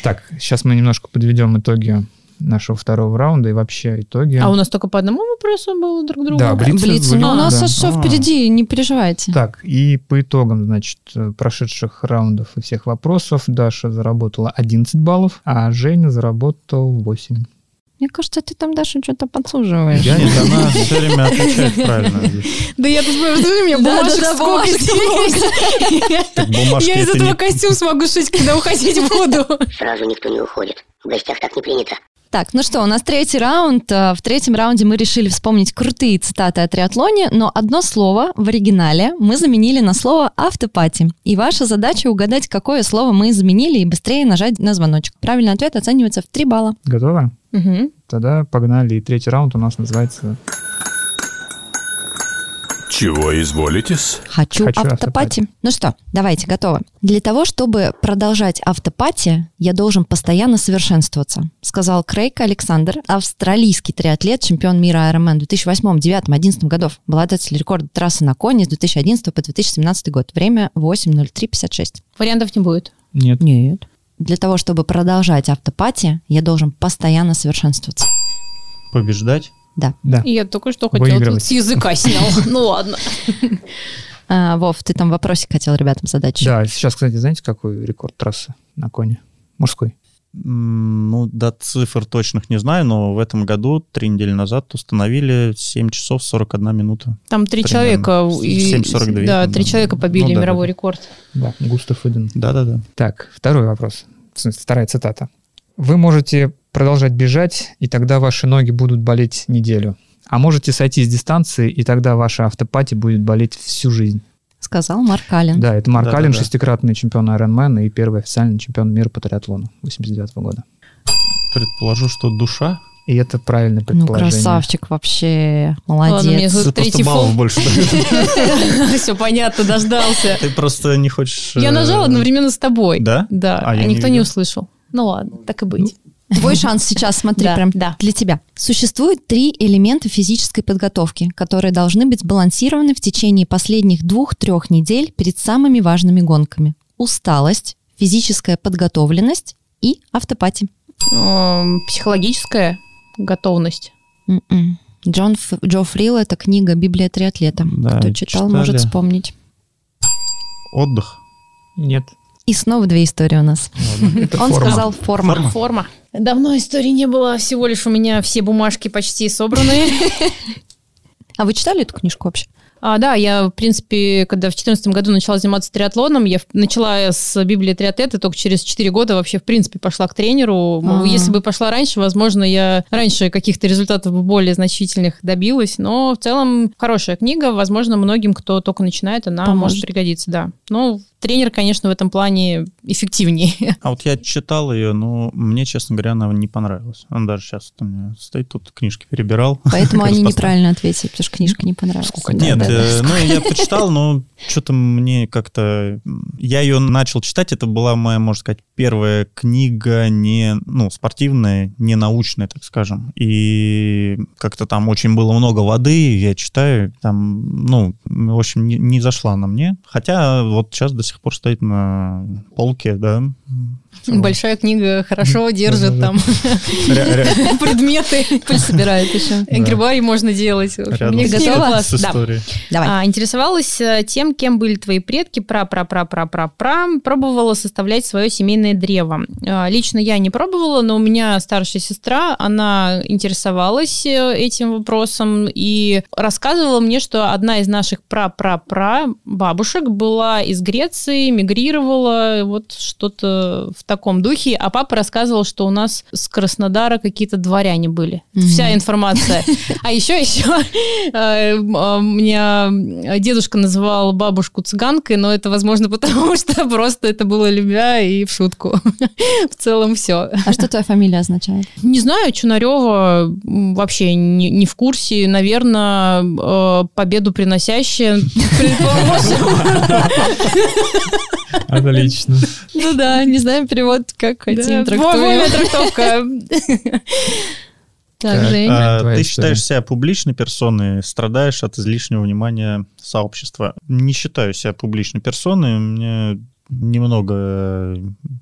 Так, сейчас мы немножко подведем итоги нашего второго раунда и вообще итоги. А у нас только по одному вопросу было друг другу? Да, блиц. Блиц, были, ну у нас да. все А. впереди, не переживайте. Так, и по итогам, значит, прошедших раундов и всех вопросов Даша заработала 11 баллов, а Женя заработал 8. Мне кажется, ты там даже что-то подсуживаешь. Я нет, она все время отвечает правильно. Да я тут смотрю, у меня бумажек сколько здесь. Я из это этого не- костюм смогу шить, когда уходить буду. Сразу никто не уходит. В гостях так не принято. Так, ну что, у нас третий раунд. Э, В третьем раунде мы решили вспомнить крутые цитаты о триатлоне, но одно слово в оригинале мы заменили на слово автопати. И ваша задача угадать, какое слово мы заменили и быстрее нажать на звоночек. Правильный ответ оценивается в 3 балла. Готовы? Мгм. Тогда погнали. И третий раунд у нас называется Чего изволитесь? Хочу, Хочу автопати. автопати. Ну что, давайте, готовы. Для того, чтобы продолжать автопати, я должен постоянно совершенствоваться, сказал Крейг Александр, австралийский триатлет, чемпион мира Ironman в 2008, 2009, 2011 годов, обладатель рекорда трассы на коне с 2011 по 2017 год. Время 8.03.56. Вариантов не будет. Нет. Нет. Для того, чтобы продолжать автопати, я должен постоянно совершенствоваться. Побеждать? Да. Да. И я только что хотела тут с языка снял. (laughs) Ну ладно. А, Вов, ты там вопросик хотел ребятам задать. Да, сейчас, кстати, знаете, какой рекорд трассы на коне? Мужской. Ну, до цифр точных не знаю, но в этом году, три недели назад, установили 7 часов 41 минута. Там три человека. и- 7,42, Да, да. три человека побили Ну да, мировой да. рекорд. Да, Густав Иден. Да-да-да. Так, второй вопрос. В смысле, Вторая цитата. Вы можете продолжать бежать, и тогда ваши ноги будут болеть неделю. А можете сойти с дистанции, и тогда ваша автопати будет болеть всю жизнь. Сказал Марк Аллен. Да, это Марк Да-да-да. Аллен, шестикратный чемпион Ironman и первый официальный чемпион мира по триатлону 89 года. Предположу, что душа. И это правильное Ну, предположение. красавчик вообще, Ладно, мне молодец. тут Ты третий баллов фол. больше. (laughs) Все понятно, дождался. Ты просто не хочешь... Я э, нажала одновременно с тобой. Да? Да, А а никто не услышал. Ну ладно, так и быть. Твой шанс сейчас, смотри, Да, прям да. для тебя. Существует три элемента физической подготовки, которые должны быть сбалансированы в течение последних двух-трех недель перед самыми важными гонками. Усталость, физическая подготовленность и автопати. Эм, Психологическая готовность. М-м. Джон Ф- Джо Фрил это книга «Библия триатлета». Да, Кто читал, читали. может вспомнить. Отдых. Нет. И снова две истории у нас. Это Он форма. сказал форма. Форма. Форма. Давно истории не было, всего лишь у меня все бумажки почти собраны. (laughs) А вы читали эту книжку вообще? А, да, я, в принципе, когда в 2014 году начала заниматься триатлоном, я начала с Библии триатлета, только через 4 года вообще, в принципе, пошла к тренеру. А. Если бы пошла раньше, возможно, я раньше каких-то результатов более значительных добилась, но в целом хорошая книга, возможно, многим, кто только начинает, она Поможет. может пригодиться, да. Ну, тренер, конечно, в этом плане эффективнее. (laughs) А вот я читал ее, но мне, честно говоря, она не понравилась. Он даже сейчас у меня стоит тут, книжки перебирал. Поэтому (laughs) они неправильно ответили, потому что книжка не понравилась. Сколько Нет. Э, ну я почитал, но что-то мне как-то... Я ее начал читать, это была моя, можно сказать, первая книга не, ну, спортивная, не научная, так скажем. И как-то там очень было много воды, я читаю, там, ну, в общем, не, не зашла она мне. Хотя вот сейчас до сих пор стоит на полке, да, Большая книга хорошо держит там (laughs) предметы. Пыль собирает еще. (laughs) Гербарий можно делать. Мне готова? Давай. А, Интересовалась э, тем, кем были твои предки, пра пра пра пра пра пра Пробовала составлять свое семейное древо. А, Лично я не пробовала, но у меня старшая сестра, она интересовалась э, этим вопросом и рассказывала мне, что одна из наших пра-пра-пра бабушек была из Греции, мигрировала, вот что-то в таком духе. А папа рассказывал, что у нас с Краснодара какие-то дворяне были. Вся информация. (laughs) А еще, еще э, у меня дедушка называл бабушку цыганкой, но это, возможно, (laughs) потому что просто это было любя и в шутку. (laughs) В целом все. А что твоя фамилия означает? Не знаю, Чунарева вообще не, не в курсе. Наверное, э, победу приносящая. (laughs) Отлично. Ну да, не знаем перевод, как хотим, вольная трактовка. (laughs) Так, Жень. А, Ты считаешь себя публичной персоной, страдаешь от излишнего внимания сообщества. Не считаю себя публичной персоной, у меня немного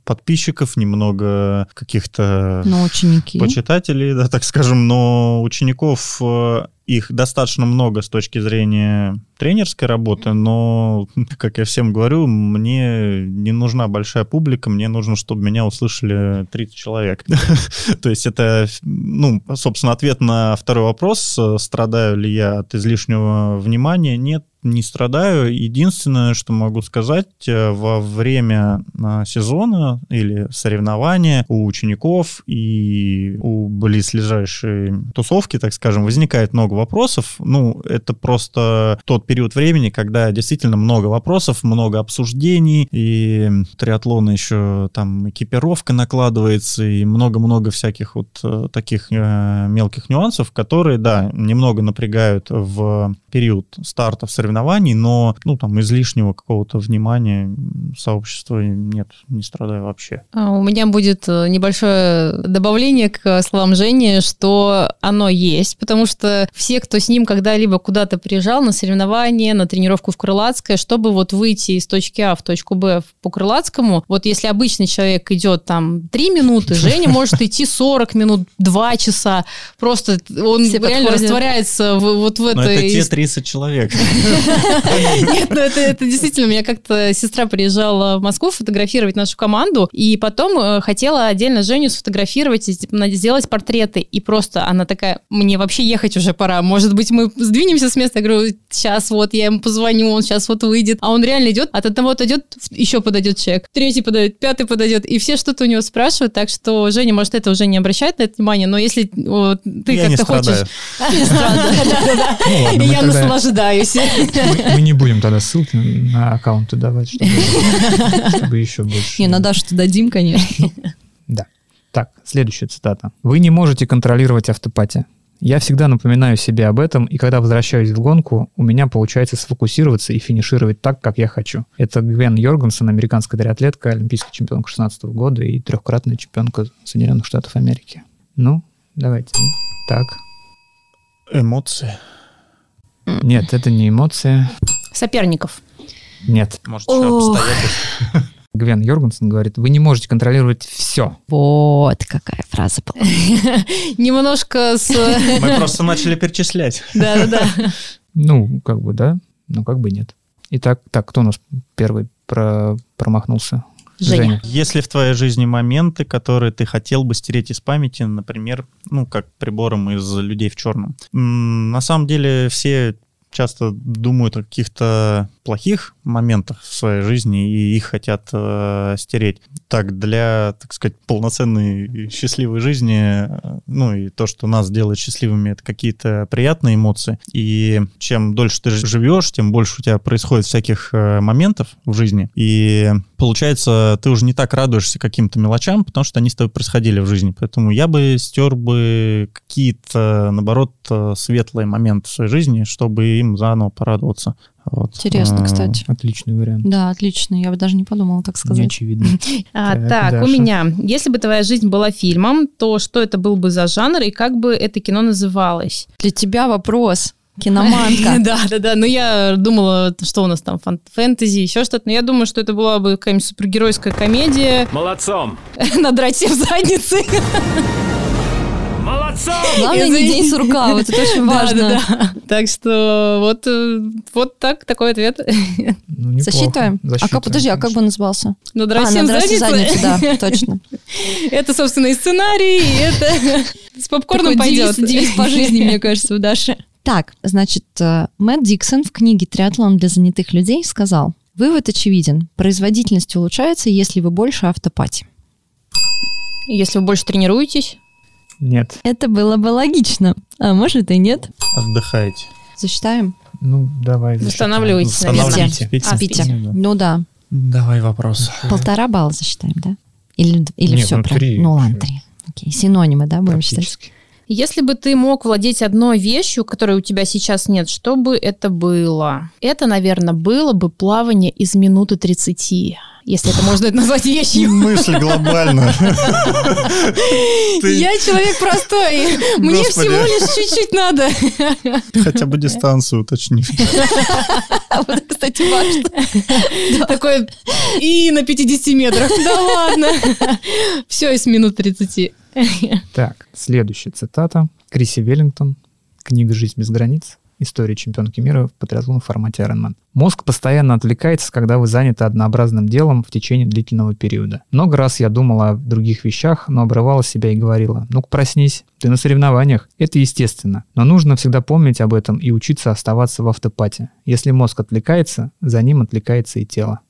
подписчиков, немного каких-то Ну, ученики. почитателей, да, так скажем, но учеников э, их достаточно много с точки зрения тренерской работы, но, (laughs) как я всем говорю, мне не нужна большая публика, мне нужно, чтобы меня услышали 30 человек. (laughs) То есть это, ну, собственно, ответ на второй вопрос, страдаю ли я от излишнего внимания, нет, не страдаю. Единственное, что могу сказать, э, во время а, сезона или соревнования у учеников и у близлежащей тусовки, так скажем, возникает много вопросов. Ну, это просто тот период времени, когда действительно много вопросов, много обсуждений, и триатлон еще там экипировка накладывается, и много-много всяких вот э, таких э, мелких нюансов, которые, да, немного напрягают в период старта в соревнований, но, ну, там, излишнего какого-то внимания сообщества нет, не страдаю вообще. А, У меня будет э, небольшое добавление к словам Жени, что оно есть, потому что все, кто с ним когда-либо куда-то приезжал на соревнования, на тренировку в Крылатское, чтобы вот выйти из точки А в точку Б по Крылатскому, вот если обычный человек идет там 3 минуты, Женя может идти 40 минут, 2 часа, просто он Все реально подходят. растворяется в- вот в Но это этой те ис- 30 человек. (laughs) нет, ну это, это действительно, у меня как-то сестра приезжала в Москву фотографировать нашу команду, и потом э, хотела отдельно Женю сфотографировать, сделать портреты, и просто она такая, мне вообще ехать уже пора, может быть, мы сдвинемся с места, я говорю, сейчас вот, я ему позвоню, он сейчас вот выйдет, а он реально идет, от одного отойдет, еще подойдет человек, третий подойдет, пятый подойдет, и все что-то у него спрашивают, так что Женя, может, это уже не обращает на это внимание, но если вот, ты Я не как-то хочешь... (laughs) Ну Я наслаждаюсь. Мы, не будем тогда ссылки на аккаунты давать, чтобы, еще больше. Не, на Дашу-то дадим, конечно. Да. Так, следующая цитата. Вы не можете контролировать автопати. Я всегда напоминаю себе об этом, и когда возвращаюсь в гонку, у меня получается сфокусироваться и финишировать так, как я хочу. Это Гвен Йоргенсон, американская триатлетка, олимпийская чемпионка 16 года и трехкратная чемпионка Соединенных Штатов Америки. Ну, давайте. Так. Эмоции. Нет, это не эмоции. Соперников. Нет. Может, еще обстоятельства. Гвен Йоргенсон говорит, вы не можете контролировать все. Вот какая фраза была. (laughs) Немножко с... Мы просто начали перечислять. (laughs) Да-да-да. Ну, как бы да, но как бы нет. Итак, так, кто у нас первый про- промахнулся? Женя. Есть ли в твоей жизни моменты, которые ты хотел бы стереть из памяти, например, ну, как прибором из «Людей в черном»? На самом деле все часто думают о каких-то плохих моментах в своей жизни и их хотят э, стереть. Так, для, так сказать, полноценной счастливой жизни, э, ну и то, что нас делает счастливыми, это какие-то приятные эмоции. И чем дольше ты живешь, тем больше у тебя происходит всяких э, моментов в жизни. И получается, ты уже не так радуешься каким-то мелочам, потому что они с тобой происходили в жизни. Поэтому я бы стер бы какие-то, наоборот, э, светлые моменты в своей жизни, чтобы им заново порадоваться. Вот. Интересно, А, кстати. Отличный вариант. Да, отлично. Я бы даже не подумала так Не сказать. очевидно. (laughs) А, Так, так, у меня. Если бы твоя жизнь была фильмом, то что это был бы за жанр и как бы это кино называлось? Для тебя вопрос. Киноманка. (laughs) Да, да, да. Но я думала, что у нас там фэнтези, еще что-то. Но я думаю, что это была бы какая-нибудь супергеройская комедия. Молодцом! (laughs) Надрать себе в задницы. Молодцом! Главное, не день сурка, вот это очень важно. Так что вот, э, вот так, такой ответ. Ну. Засчитываем. А как, подожди, а как бы он назывался? Надрать А, всем «Надрать всем задницы. задницу», да, точно. (laughs) Это, собственно, и сценарий, и это (laughs) с попкорном пойдет. девиз по жизни, мне (laughs) кажется, у Даши. Так, значит, э, Мэтт Диксон в книге «Триатлон для занятых людей» сказал, вывод очевиден. Производительность улучшается, если вы больше автопати. Если вы больше тренируетесь, Нет. Это было бы логично. А может и нет. Отдыхайте. Засчитаем? Ну, давай. Восстанавливайтесь, Восстанавливайте. Спите. А, спите. Ну да. Давай вопрос. Полтора балла засчитаем, да? Или, или Нет, все ну, три. Ну ладно, три. Окей, синонимы, да, будем считать? Если бы ты мог владеть одной вещью, которой у тебя сейчас нет, что бы это было? Это, наверное, было бы плавание из минуты 30. Если это можно назвать вещью. (laughs) Мысль глобальная. Ты Я человек простой. Мне всего лишь чуть-чуть надо. хотя бы дистанцию уточни. Вот, кстати, важно. Такой и на 50 метрах. Да ладно. Все из минут 30. (laughs) Так, следующая цитата. Криси Веллингтон. Книга «Жизнь без границ». История чемпионки мира в формате Ironman. Мозг постоянно отвлекается, когда вы заняты однообразным делом в течение длительного периода. Много раз я думала о других вещах, но обрывала себя и говорила, ну-ка проснись, ты на соревнованиях. Это естественно. Но нужно всегда помнить об этом и учиться оставаться в автопате. Если мозг отвлекается, за ним отвлекается и тело.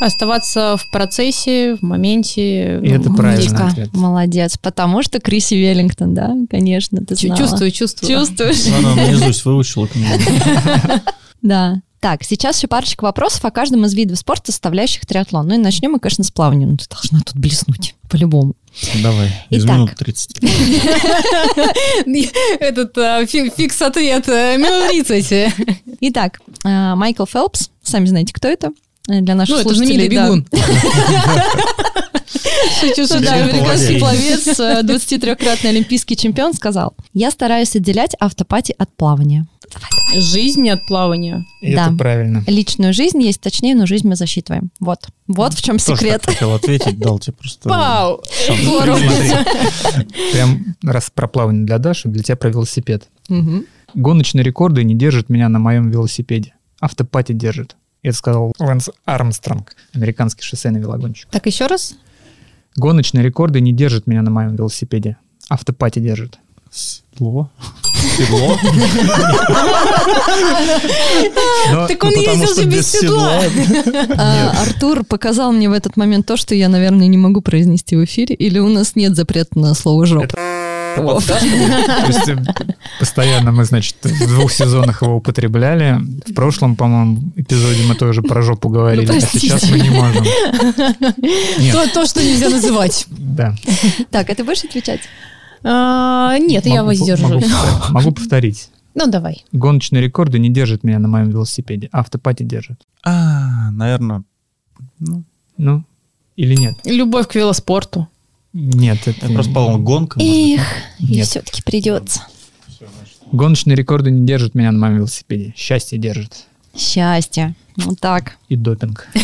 Оставаться в процессе, в моменте. И это правильно. Вика, ответ. молодец. Потому что Криси Веллингтон, да, конечно, ты знала. Чувствую, чувствую. Чувствуешь? Она наизусть выучила книгу. (laughs) Да. Так, сейчас еще парочка вопросов о каждом из видов спорта, составляющих триатлон. Ну и начнем мы, конечно, с плавания. Ну, ты должна тут блеснуть, по-любому. Давай, из Итак. минут 30. (laughs) Этот а, фи- фикс-ответ. э, Минут 30. (laughs) Итак, э, Майкл Фелпс, сами знаете, кто это? Э, Для наших Ну, это слушателей. знаменитый да. бегун. (laughs) Шучу, шучу. да, американский пловец, э, 23-кратный олимпийский чемпион, сказал, я стараюсь отделять автопати от плавания. Жизнь от плавания. И Да. это правильно. Личную жизнь есть точнее, но жизнь мы засчитываем. Вот. Вот в чем Тоже секрет. так хотел ответить, дал тебе просто... Здорово. (laughs) Прям раз про плавание для Даши, для тебя про велосипед. Гоночные рекорды не держат меня на моем велосипеде. Автопати держит. Это сказал Лэнс Армстронг, американский шоссейный велогонщик. Так, еще раз. Гоночные рекорды не держат меня на моем велосипеде. Автопати держит. Седло. Седло. (laughs) Так он ну, потому ездил что же без седла. (laughs) А, Артур показал мне в этот момент то, что я, наверное, не могу произнести в эфире, или у нас нет запрета на слово «жоп». То есть, э, постоянно мы, значит, в двух сезонах его употребляли. В прошлом, по-моему, эпизоде мы тоже про жопу говорили, Ну, а простите. сейчас мы не можем. Нет, То, то, что нельзя называть. да. Так, а ты будешь отвечать? А, Нет, я воздержусь. Могу, повторить. (laughs) Могу повторить. Ну, давай. Гоночные рекорды не держат меня на моем велосипеде. Автопати держит. А, наверное, ну, Ну, или нет? Любовь к велоспорту. Нет, это... я просто подумал, гонка. Эх, и все-таки придется. Гоночные рекорды не держат меня на моем велосипеде. Счастье держит. Счастье. Вот так. И допинг. (laughs)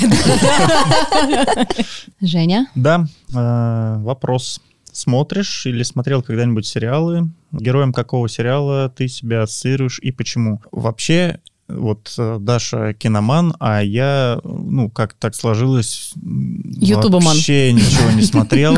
Женя? Да, э, вопрос. Смотришь или смотрел когда-нибудь сериалы? Героем какого сериала ты себя ассоциируешь и почему? Вообще, вот э, Даша киноман, а я, ну, как так сложилось, Ютубоман. вообще ничего не смотрел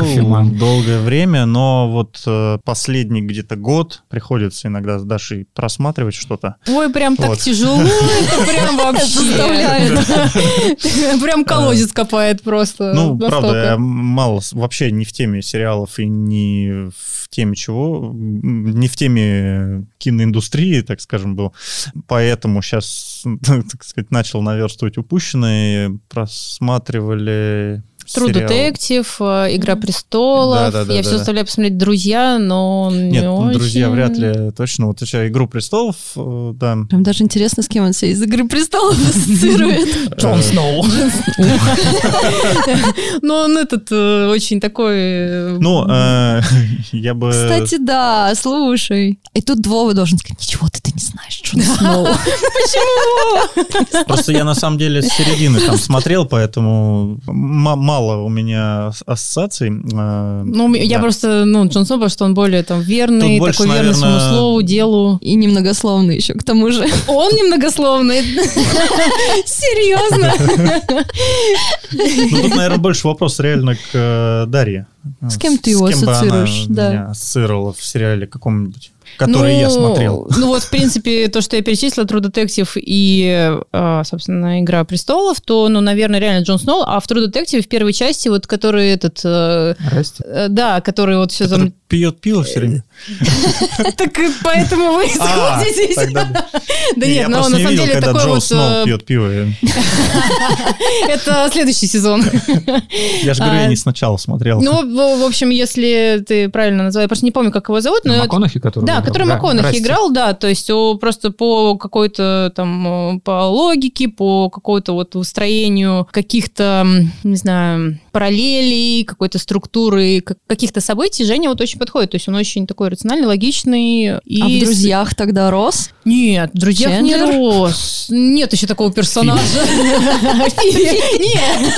долгое время, но вот э, последний где-то год приходится иногда с Дашей просматривать что-то. Ой, прям так тяжело, это прям (laughs) вообще. Заставляет. Прям колодец копает просто. Ну, правда, я мало, вообще не в теме сериалов и не в теме чего, не в теме киноиндустрии, так скажем, был. Поэтому сейчас, (laughs) так сказать, начал наверстывать упущенные, просматривали True сериал. Detective, э, Игра престолов. Да-да-да, я все да-да. заставляю посмотреть Друзья, но Нет, не ну, друзья, очень. вряд ли точно. Вот еще «Игру престолов», э, да. Прям даже интересно, с кем он себя из «Игры престолов» ассоциирует. (laughs) Джон Сноу. Но он этот э, очень такой... Ну, я бы... Кстати, да, слушай. И тут Вова должен сказать, ничего ты Ты не знаешь Джон Сноу. (laughs) Почему? Просто я на самом деле с середины там смотрел, поэтому м- мало у меня ассоциаций. э, Ну, я да. просто, ну, Джон Сноу, потому что он более там верный, Тут больше, такой верный своему наверное, слову, делу. И немногословный еще, к тому же. (laughs) Он немногословный. (laughs) Серьезно? Ну, тут, наверное, больше вопрос реально к э, Дарье. С кем ты его бы она ассоциируешь, да. меня ассоциировала в сериале каком-нибудь, который я Ну, смотрел. Ну вот, в принципе, то, что я перечислила, True Detective и, э, собственно, Игра престолов, то, ну, наверное, реально Джон Сноу, а в True Detective в первой части, вот, который этот... э, Расти. э, да, который вот все там... Пьет пиво все время. (laughs) Так поэтому вы А, сходитесь. Да нет, но на самом деле такой вот... Сноу э, пьет пиво. (laughs) Это следующий сезон. (laughs) Я же говорю, я не сначала смотрел. Ну, в общем, если ты правильно называешь, я просто не помню, как его зовут, но... МакКонахи, который Да, который МакКонахи играл, да, то есть просто по какой-то там, по логике, по какому-то вот устроению каких-то, не знаю, параллелей, какой-то структуры, как- каких-то событий Женя вот очень подходит, то есть он очень такой рациональный, логичный. И А в «Друзьях» тогда рос? Нет, в «Друзьях» не Чендлер? рос. Нет еще такого персонажа. Нет.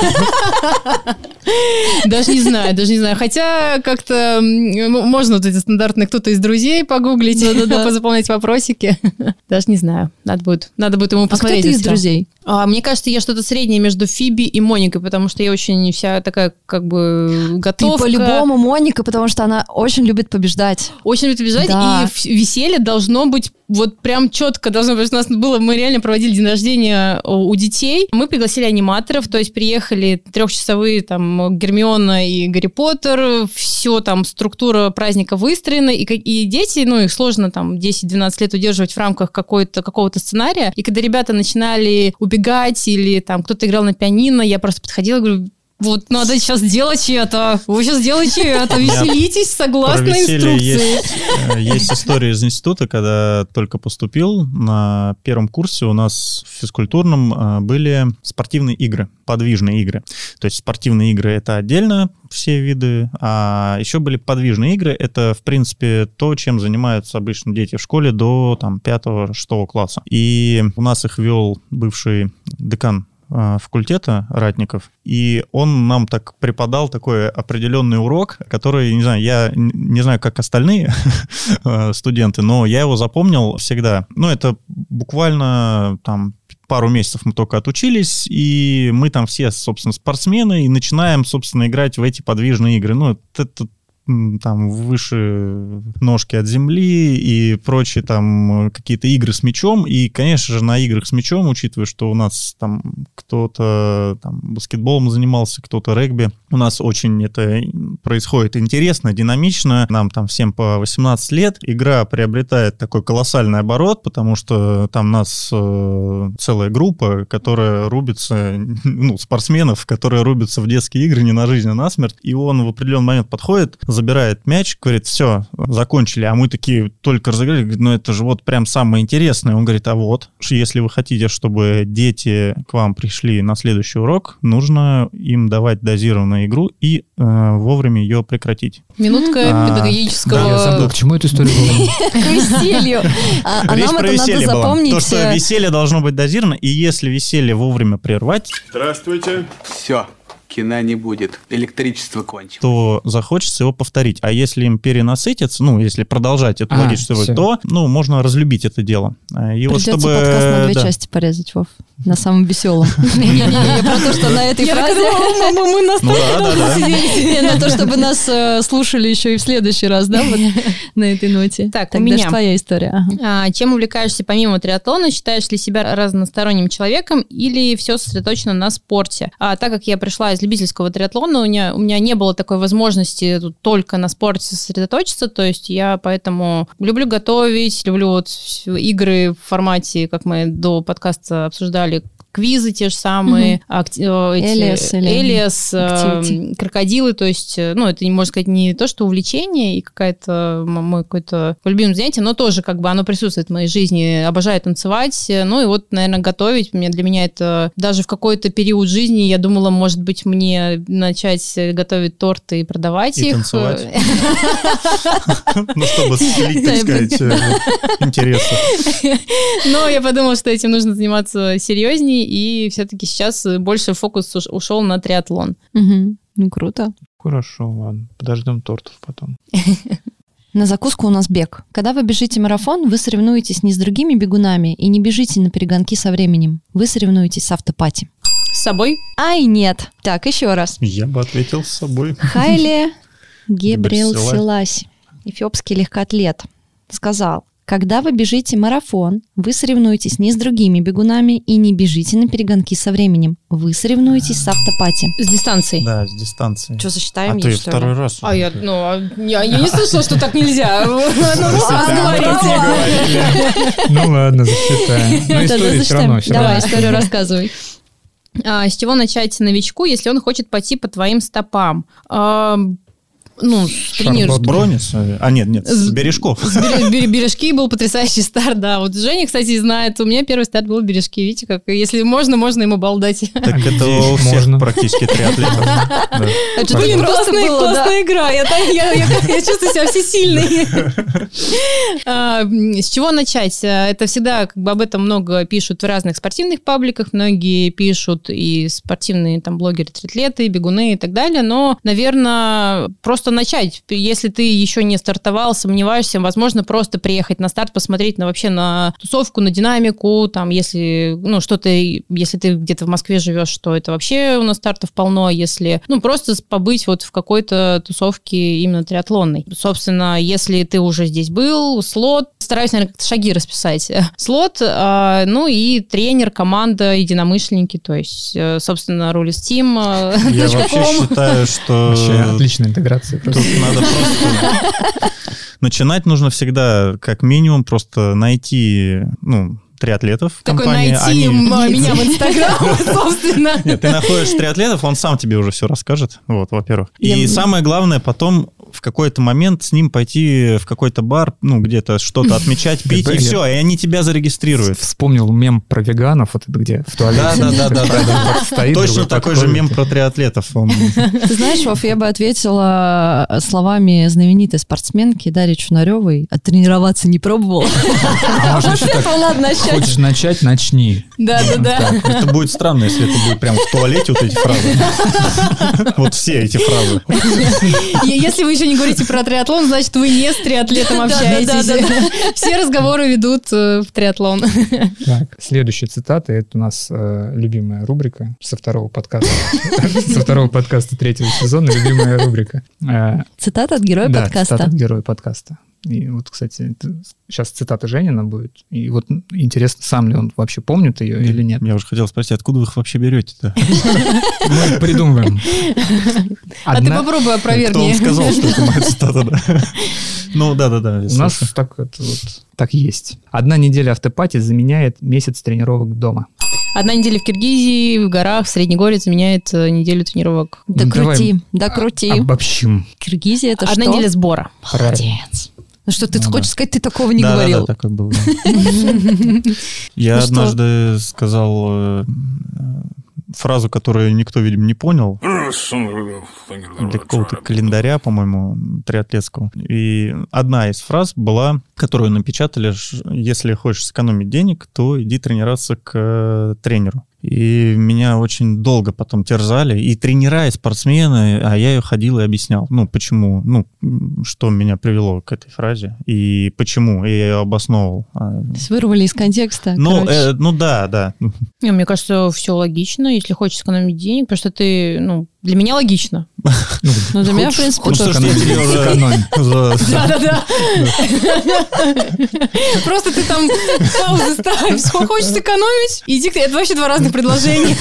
Даже не знаю, даже не знаю. Хотя как-то м, можно вот эти стандартные кто-то из друзей погуглить, (laughs) позаполнять вопросики. Даже не знаю. Надо будет, надо будет ему А кто посмотреть. ты из это всё. друзей? А, мне кажется, я что-то среднее между Фиби и Моникой, потому что я очень вся такая как бы Ты готовка. по-любому Моника, потому что она очень любит побеждать. Очень любит бежать, Да. и веселье должно быть вот прям четко должно быть. У нас было, мы реально проводили день рождения у у детей. Мы пригласили аниматоров, то есть приехали трехчасовые там Гермиона и Гарри Поттер, все там структура праздника выстроена, и, и дети, ну, их сложно там 10-12 лет удерживать в рамках какой-то, какого-то сценария. И когда ребята начинали убегать или там кто-то играл на пианино, я просто подходила и говорю, вот надо сейчас делать это. Вы сейчас делаете (laughs) это. Веселитесь согласно инструкции. Есть, э, есть история из института, когда только поступил, на первом курсе у нас в физкультурном э, были спортивные игры, подвижные игры. То есть спортивные игры — это отдельно все виды, а еще были подвижные игры. Это, в принципе, то, чем занимаются обычно дети в школе до там, 5-6 класса. И у нас их вел бывший декан факультета Ратников, и он нам так преподал такой определенный урок, который, не знаю, я не знаю, как остальные (laughs) э, студенты, но я его запомнил всегда. Ну, это буквально там пару месяцев мы только отучились, и мы там все, собственно, спортсмены, и начинаем, собственно, играть в эти подвижные игры. Ну, это там выше ножки от земли и прочие там э, какие-то игры с мячом. И, конечно же, на играх с мячом, учитывая, что у нас там кто-то там баскетболом занимался, кто-то регби, у нас очень это происходит интересно, динамично. Нам там всем по 18 лет. Игра приобретает такой колоссальный оборот, потому что там нас э, целая группа, которая рубится, (laughs) ну, спортсменов, которые рубятся в детские игры не на жизнь, а на смерть. И он в определенный момент подходит, забирает мяч, говорит, все, закончили. А мы такие только разыграли, говорит, ну это же вот прям самое интересное. Он говорит, а вот, если вы хотите, чтобы дети к вам пришли на следующий урок, нужно им давать дозированную игру и э, вовремя ее прекратить. Минутка А, педагогического... Да, я забыл, к чему эту историю было. (laughs) К веселью. А а Речь нам про это надо веселье была. запомнить. То, что э, веселье должно быть дозировано, и если веселье вовремя прервать, Здравствуйте. Все, кино не будет. Электричество кончилось. то захочется его повторить. А если им перенасытиться, ну, если продолжать эту А, логическую то, ну, можно разлюбить это дело. А, И вот Придется чтобы... подкаст на две да. части порезать, Вов. На самом веселом. (laughs) Не-не-не, про то, что на этой фразе... мы- мы Ну да, да, да. Не, на то, чтобы нас э, слушали еще и в следующий раз, да, вот (laughs) на этой ноте. Так, у Так, меня. Твоя история. А, чем увлекаешься помимо триатлона? Считаешь ли себя разносторонним человеком или все сосредоточено на спорте? А так как я пришла из любительского триатлона, у меня, у меня не было такой возможности только на спорте сосредоточиться, то есть я поэтому люблю готовить, люблю вот игры в формате, как мы до подкаста обсуждали, квизы те же самые, акти- э, эти- Элиас или Элиас, э, крокодилы, то есть, э, ну, это, можно сказать, не то, что увлечение и какая-то мой какой-то любимое занятие, но тоже как бы оно присутствует в моей жизни. Обожаю танцевать, э, ну и вот, наверное, готовить. Мне, для меня это даже в какой-то период жизни я думала, может быть, мне начать готовить торты и продавать И их. танцевать. (laughs) Ну, чтобы слить, так сказать, интересы. (laughs) Но я подумала, что этим нужно заниматься серьезнее, и все-таки сейчас больше фокус уш- ушел на триатлон. Мгм. Ну, круто. Хорошо, ладно. Подождем тортов потом. (laughs) На закуску у нас бег. Когда вы бежите марафон, вы соревнуетесь не с другими бегунами и не бежите на перегонки со временем. Вы соревнуетесь с автопати. С собой? Ай, нет. Так, еще раз. Я бы ответил с собой. Хайле (laughs) Гебрил. Селаси, эфиопский легкоатлет, сказал, когда вы бежите марафон, вы соревнуетесь не с другими бегунами и не бежите на перегонки со временем. Вы соревнуетесь с автопати. С дистанцией. Да, с дистанции. Что, засчитаем А ей, ты что ли? второй раз. А я, ну, а я, я не слышала, что так нельзя. (laughs) Ну. Ну ладно, засчитаем. Но Да-да, история все равно. Давай, историю рассказывай. А, С чего начать новичку, если он хочет пойти по твоим стопам? А, Ну. Шарлот Бронис? А, нет, нет, с бережков. С бере- (laughs) бере- бережки был потрясающий старт, да. Вот Женя, кстати, знает, у меня первый старт был в бережки. Видите, как если можно, можно ему балдать. Так это у всех можно. практически триатлетов. Же Блин, классная, игра. Я, чувствую себя всесильной. А, С чего начать? А, Это всегда, как бы об этом много пишут в разных спортивных пабликах, многие пишут и спортивные там блогеры, триатлеты, бегуны и так далее, но, наверное, просто начать. Если ты еще не стартовал, сомневаешься, возможно, просто приехать на старт, посмотреть на вообще на тусовку, на динамику, там, если, ну, что-то, если ты где-то в Москве живешь, что это вообще у нас стартов полно, если, ну, просто побыть вот в какой-то тусовке именно триатлонной. Собственно, если ты уже здесь был, слот, стараюсь, наверное, как-то шаги расписать. (laughs) Слот, а, ну и тренер, команда, единомышленники, то есть, э, собственно, Рулис Тим. э, (laughs) Я вообще считаю, что Вообще отличная интеграция. Тут просто. надо (laughs) просто... Начинать нужно всегда, как минимум, просто найти, ну, триатлетов в Такой компании. найти Они- м, меня в Инстаграм, (laughs) собственно. Нет, ты находишь триатлетов, он сам тебе уже все расскажет, вот, во-первых. Я- И самое главное, потом в какой-то момент с ним пойти в какой-то бар, ну, где-то что-то отмечать, пить, и все, и они тебя зарегистрируют. Вспомнил мем про веганов, вот это где в туалете. Да, да, да, да, Один да. так стоит, Точно такой же мем про триатлетов. Ты знаешь, Вов, я бы ответила словами знаменитой спортсменки Дарьи Чунаревой. А тренироваться не пробовала. А. Хочешь начать, начни. Да-да-да. Это будет странно, если это будет прям в туалете вот эти фразы. Вот все эти фразы. И Если вы еще не говорите про триатлон, значит, вы не с триатлетом общаетесь. (laughs) Все разговоры ведут э, в триатлон. (laughs) Так, следующая цитата, это у нас э, любимая рубрика со второго подкаста. (laughs) Со второго подкаста третьего сезона, любимая рубрика. Э, Цитата от героя подкаста. цитата от героя подкаста. И вот, кстати, это- сейчас цитата Женина будет. И вот интересно, сам ли он вообще помнит ее или нет. Я уже хотел спросить, откуда вы их вообще берете-то? (laughs) Мы придумываем. А ты Одна- попробуй Кто опровергни. вам сказал, что это моя цитата, да? (laughs) Ну, да-да-да. У нас так, вот, так есть. Одна неделя автопати заменяет месяц тренировок дома. Одна неделя в Киргизии, в горах, в Среднегорье заменяет э, неделю тренировок. Да крути, да крути. Обобщим. Киргизия это Одна что? неделя сбора. Молодец. Ну что, ты Ну да. хочешь сказать, ты такого не Да, да, говорил? да, такой был. да. (laughs) Я Ну однажды сказал э, фразу, которую никто, видимо, не понял. Для какого-то календаря, по-моему, триатлетского. И одна из фраз была, которую напечатали, если хочешь сэкономить денег, то иди тренироваться к э, тренеру. И меня очень долго потом терзали. И тренера, и спортсмены, а я ее ходил и объяснял. Ну, почему, ну, что меня привело к этой фразе, и почему, и я ее обосновывал. А, вырвали из контекста. Ну, короче. э, ну да, да. Не, мне кажется, все логично, если хочешь сэкономить денег, потому что ты, ну, для меня логично. Ну, для меня, в принципе, Ну, тоже. за- (laughs) Да-да-да. Просто ты там паузы ставишь. Хочешь сэкономить? Иди к... Это вообще два разных предложения.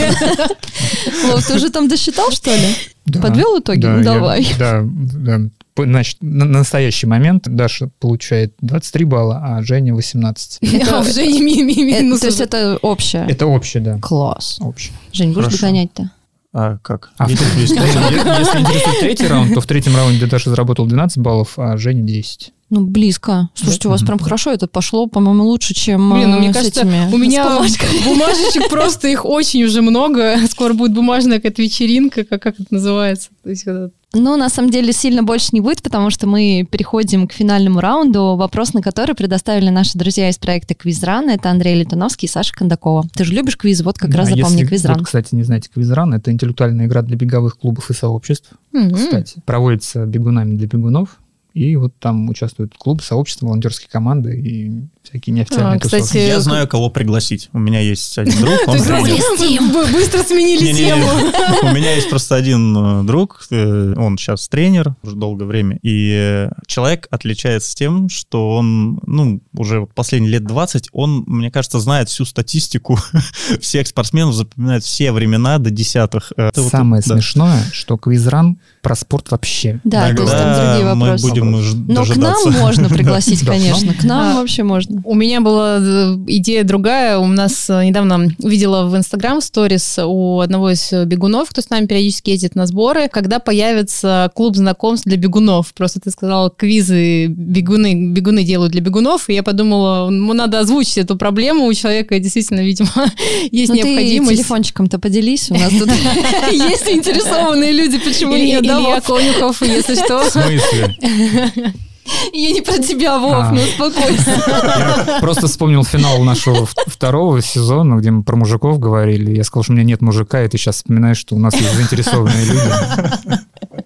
Вов, ты уже там досчитал, что ли? Подвел итоги? Ну, давай. Да, да. Значит, на на настоящий момент Даша получает 23 балла, а Женя 18. (laughs) А уже не ми- ми- Э, минус То есть это общее? Это общее, да. Класс. Общее. Жень, будешь догонять-то? А как? А (laughs) Если интересует третий раунд, то в третьем раунде Даша заработал 12 баллов, а Женя 10. Ну, близко. Слушайте, у вас прям хорошо это пошло, по-моему, лучше, чем Блин, ну, э, мне с кажется, этими, у меня (laughs) бумажечек просто их очень уже много. Скоро будет бумажная какая-то вечеринка, как, как это называется. То есть, вот Ну, на самом деле, сильно больше не будет, потому что мы переходим к финальному раунду, вопрос на который предоставили наши друзья из проекта Квизран. Это Андрей Литуновский и Саша Кондакова. Ты же любишь квизы, вот как Да, раз запомни если Квизран. Вот, кстати, не знаете, Квизран — это интеллектуальная игра для беговых клубов и сообществ. Мгм. Кстати, проводится бегунами для бегунов. И вот там участвуют клубы, сообщества, волонтерские команды и всякие неофициальные А, кстати, тусовки. Я знаю, кого пригласить. У меня есть один друг, он тренер. быстро сменили тему. У меня есть просто один э, друг, э, он сейчас тренер уже долгое время, и э, человек отличается тем, что он, ну, уже последние лет 20, он, мне кажется, знает всю статистику (laughs) всех спортсменов, запоминает все времена до десятых. Э, Самое смешное, что Квизран про спорт вообще. Да, то есть там другие мы вопросы. будем Но к нам можно пригласить, (laughs) конечно. К нам вообще можно. У меня была э, идея другая. У нас э, недавно увидела в Инстаграм сторис у одного из э, бегунов, кто с нами периодически ездит на сборы, когда появится клуб знакомств для бегунов. Просто ты сказала, квизы бегуны, бегуны делают для бегунов, и я подумала, ну, надо озвучить эту проблему. У человека действительно, видимо, (laughs) есть Ну, ты необходимость. телефончиком-то поделись. У нас тут (laughs) есть заинтересованные люди, почему нет? да, Илья? Конюхов, если что. В смысле? (laughs) Я не про тебя, Вов, А. ну успокойся. Я просто вспомнил финал нашего второго сезона, где мы про мужиков говорили. Я сказал, что у меня нет мужика, и ты сейчас вспоминаешь, что у нас есть заинтересованные люди.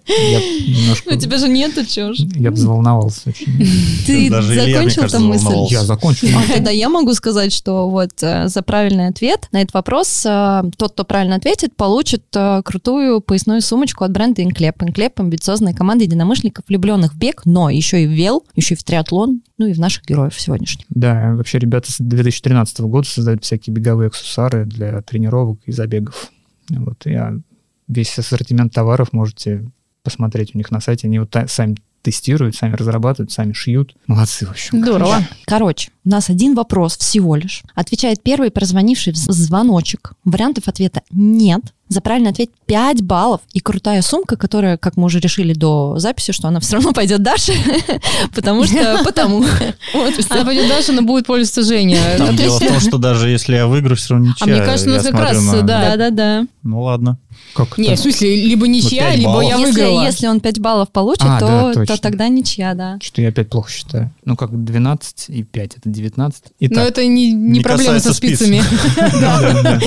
Я немножко... У тебя же нету, ж. Я бы заволновался очень. Ты закончил там мысль? Я закончил. А тогда я могу сказать, что вот э, за правильный ответ на этот вопрос э, тот, кто правильно ответит, получит э, крутую поясную сумочку от бренда Инклеп. Инклеп – амбициозная команда единомышленников, влюбленных в бег, но еще и в вел, еще и в триатлон, ну и в наших героев сегодняшних. Да, вообще ребята с 2013 года создают всякие беговые аксессуары для тренировок и забегов. Вот, я весь ассортимент товаров можете посмотреть у них на сайте. Они вот та- сами тестируют, сами разрабатывают, сами шьют. Молодцы, в общем. Здорово. Короче, у нас один вопрос всего лишь. Отвечает первый прозвонивший в звоночек. Вариантов ответа нет. За правильный ответ 5 баллов и крутая сумка, которая, как мы уже решили до записи, что она все равно пойдет Даше, (laughs) потому что (laughs) потому. Она пойдет дальше, но будет пользоваться Женя. Там дело в том, что даже если я выиграю, все равно ничья. А мне кажется, у нас Я как раз, смотрю на- да. Да-да-да. Ну ладно. Как Не, это? в смысле, либо ничья, пять либо баллов. я Если, выиграла. если он 5 баллов получит, А, то, да, то тогда ничья, да. Что я опять плохо считаю. Ну, как 12 и 5, это 19. Но Итак, это не, не Не проблема со спицами. (laughs)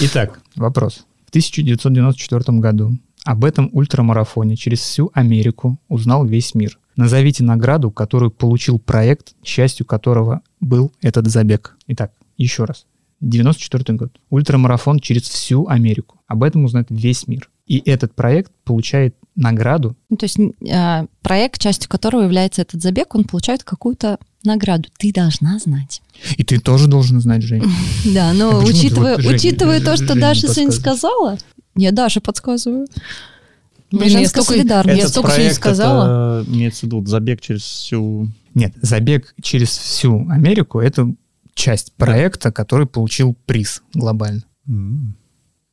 Итак, вопрос. В 1994 году об этом ультрамарафоне через всю Америку узнал весь мир. Назовите награду, которую получил проект, частью которого был этот забег. Итак, еще раз. 94 год. Ультрамарафон через всю Америку. Об этом узнает весь мир. И этот проект получает награду. Ну, то есть э, проект, частью которого является этот забег, он получает какую-то награду. Ты должна знать. И ты тоже должен знать, Жень. (laughs) Да, но А учитывая, учитывая то, что не Даша сегодня сказала, я Даша подсказываю. Блин, Женская я столько-. Я Этот столько проект, сказала. это имеется в виду забег через всю... Нет, забег через всю Америку – это часть проекта, который получил приз глобально.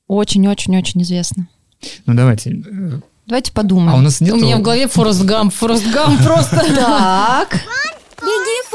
Очень-очень-очень известно. Ну, давайте. э, Давайте подумаем. А у нас нет... У меня в голове Форест Гамп. Форест Гамп просто... Так, (laughs)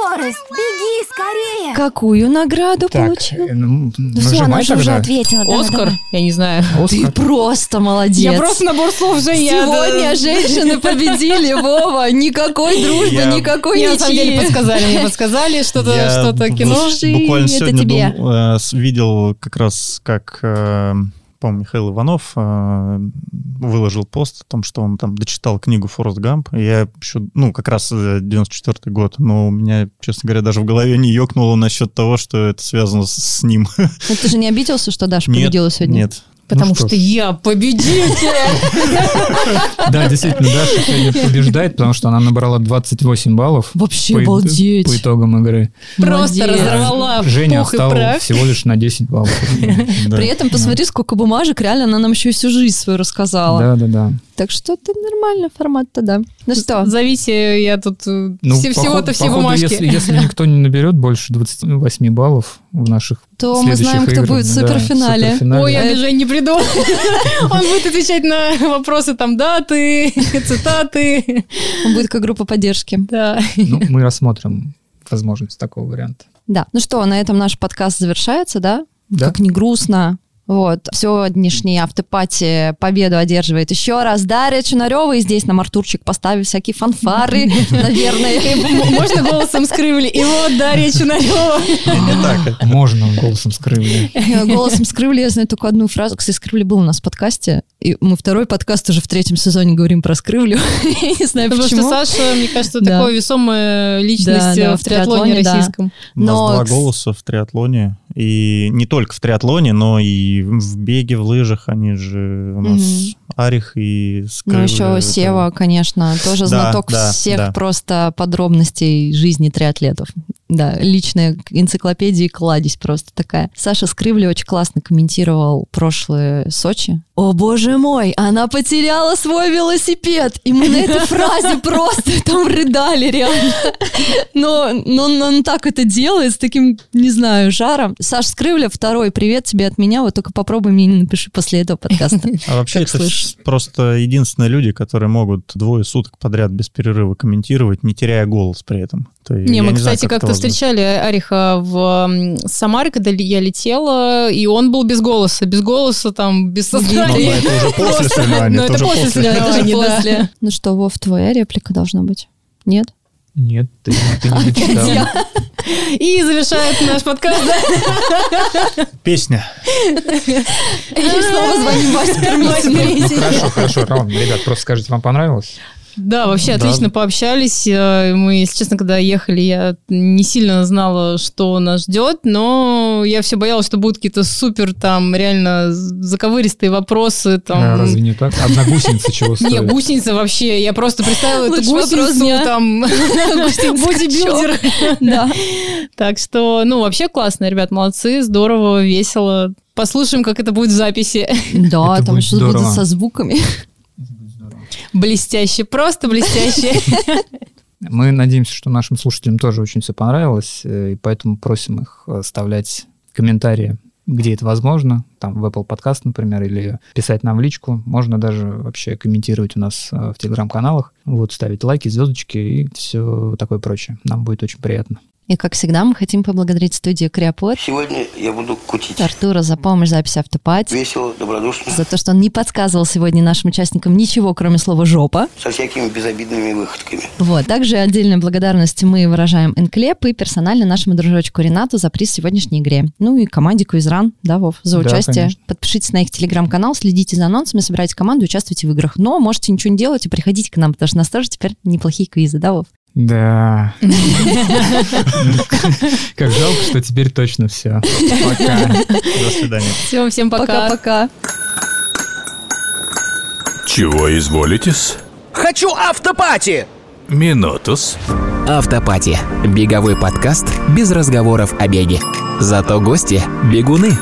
Форест, беги, скорее! какую награду Так, получил? э, ну, все, она же уже ответила. давай, Оскар? давай. Я не знаю. Ты Оскар. просто молодец. Я просто набор слов, Женя. Сегодня женщины победили, Вова. Никакой дружбы, Я- никакой Мне на самом деле ничьи. подсказали, мне подсказали что-то, Я что-то кино. Буквально сегодня э, видел как раз, как, э, по-моему, Михаил Иванов э, выложил пост о том, что он там дочитал книгу «Форест Гамп». Я еще, ну, как раз 94 год, но у меня, честно говоря, даже в голове не ёкнуло насчет того, что это связано с, с ним. Ну, ты же не обиделся, что Даша Нет, победила сегодня? Нет, Потому что что я победитель. (laughs) Да, действительно, Даша сегодня побеждает, потому что она набрала 28 баллов. Вообще обалдеть. По итогам игры. Просто разорвала Женя прах. всего лишь на 10 баллов. (laughs) При этом посмотри, сколько бумажек, реально она нам еще и всю жизнь свою рассказала. Да, да, да. Так что это нормальный формат-то, да. Ну что, Зовите, я тут Ну, всего-то все бумажки. Если, если никто не наберет больше 28 баллов в наших то мы знаем, кто играх, будет в да, суперфинале. суперфинале. Ой, я Жень не приду. (laughs) Он будет отвечать на вопросы там даты, (laughs) цитаты. Он будет как группа поддержки. Да. Ну, мы рассмотрим возможность такого варианта. Да. Ну что, на этом наш подкаст завершается, да? Да. Как не грустно. Вот. Сегодняшний автопати победу одерживает еще раз Дарья Чунарева. И здесь нам Артурчик поставил всякие фанфары, (laughs) наверное. Можно голосом скрывли. И вот Дарья Чунарева. Не так. Можно голосом скрывли. Голосом Скрывли я знаю только одну фразу. Кстати, Скрывли был у нас в подкасте. И мы второй подкаст уже в третьем сезоне говорим про Скрывлю. (laughs) Я не знаю, Потому что почему. Саша, мне кажется, такая весомая личность э, в триатлоне российском. У нас два голоса в триатлоне. И не только в триатлоне, но и в беге, в лыжах. Они же у нас Мгм. Арих и Ну, Скрывли. еще Это- Сева, конечно, тоже Да, знаток да, всех да. просто подробностей жизни триатлетов. Да, личная энциклопедия и кладезь просто такая. Саша Скрывли очень классно комментировал прошлые Сочи. О, боже мой, она потеряла свой велосипед! И мы на этой (laughs) фразе просто там рыдали реально. Но, но, но он так это делает, с таким, не знаю, жаром. Саш Скрывля, второй привет тебе от меня. Вот только попробуй мне не напиши после этого подкаста. (laughs) А вообще это просто единственные люди, которые могут двое суток подряд без перерыва комментировать, не теряя голос при этом. То Не, мы, знаю, кстати, как-то встречали Ариха в Самаре, когда я летела, и он был без голоса. Без голоса, там, без Ну, сознания. (laughs) это уже после Просто- соревнований, Ну, это уже после. Да, это после. Ну что, Вов, твоя реплика должна быть? Нет? Нет, ты, ты не дочитал. И завершает наш подкаст. да. Песня. И снова звоним. Ну хорошо, хорошо, Ром, ребят, просто скажите, вам понравилось? Да, вообще Да. отлично пообщались. Э, Мы, если честно, когда ехали, я не сильно знала, что нас ждет, но я все боялась, что будут какие-то супер там реально заковыристые вопросы. А, Там, Разве не так? Одна гусеница чего Не, стоит? гусеница вообще. Я просто представила эту гусеницу, там, (laughs) бодибилдер. Да. Так что, ну, вообще классно, ребят, молодцы, здорово, весело. Послушаем, как это будет в записи. Да, Это там будет что будет со звуками. Блестяще, просто блестяще. (laughs) Мы надеемся, что нашим слушателям тоже очень все понравилось, э, и поэтому просим их оставлять комментарии, где это возможно, там в Apple Podcast, например, или писать нам в личку. Можно даже вообще комментировать у нас э, в телеграм-каналах, вот, ставить лайки, звездочки и все такое прочее. Нам будет очень приятно. И, как всегда, мы хотим поблагодарить студию Креопод, Сегодня я буду кутить. Артура за помощь в записи автопати, Весело, добродушно, за то, что он не подсказывал сегодня нашим участникам ничего, кроме слова «жопа». со всякими безобидными выходками. Вот. Также отдельную благодарность мы выражаем Энклеп и персонально нашему дружочку Ренату за приз в сегодняшней игре. Ну и команде Квизран, да, Вов, за Да, участие. конечно. Подпишитесь на их телеграм-канал, следите за анонсами, собирайте команду, участвуйте в играх. Но можете ничего не делать и приходите к нам, потому что у нас тоже теперь неплохие квизы, да, Вов? Да. (laughs) Как жалко, что теперь точно все. Пока. До свидания. Всем, всем пока. Пока-пока. Чего изволитесь? Хочу автопати! Минутус. Автопати. Беговой подкаст без разговоров о беге. Зато гости – бегуны.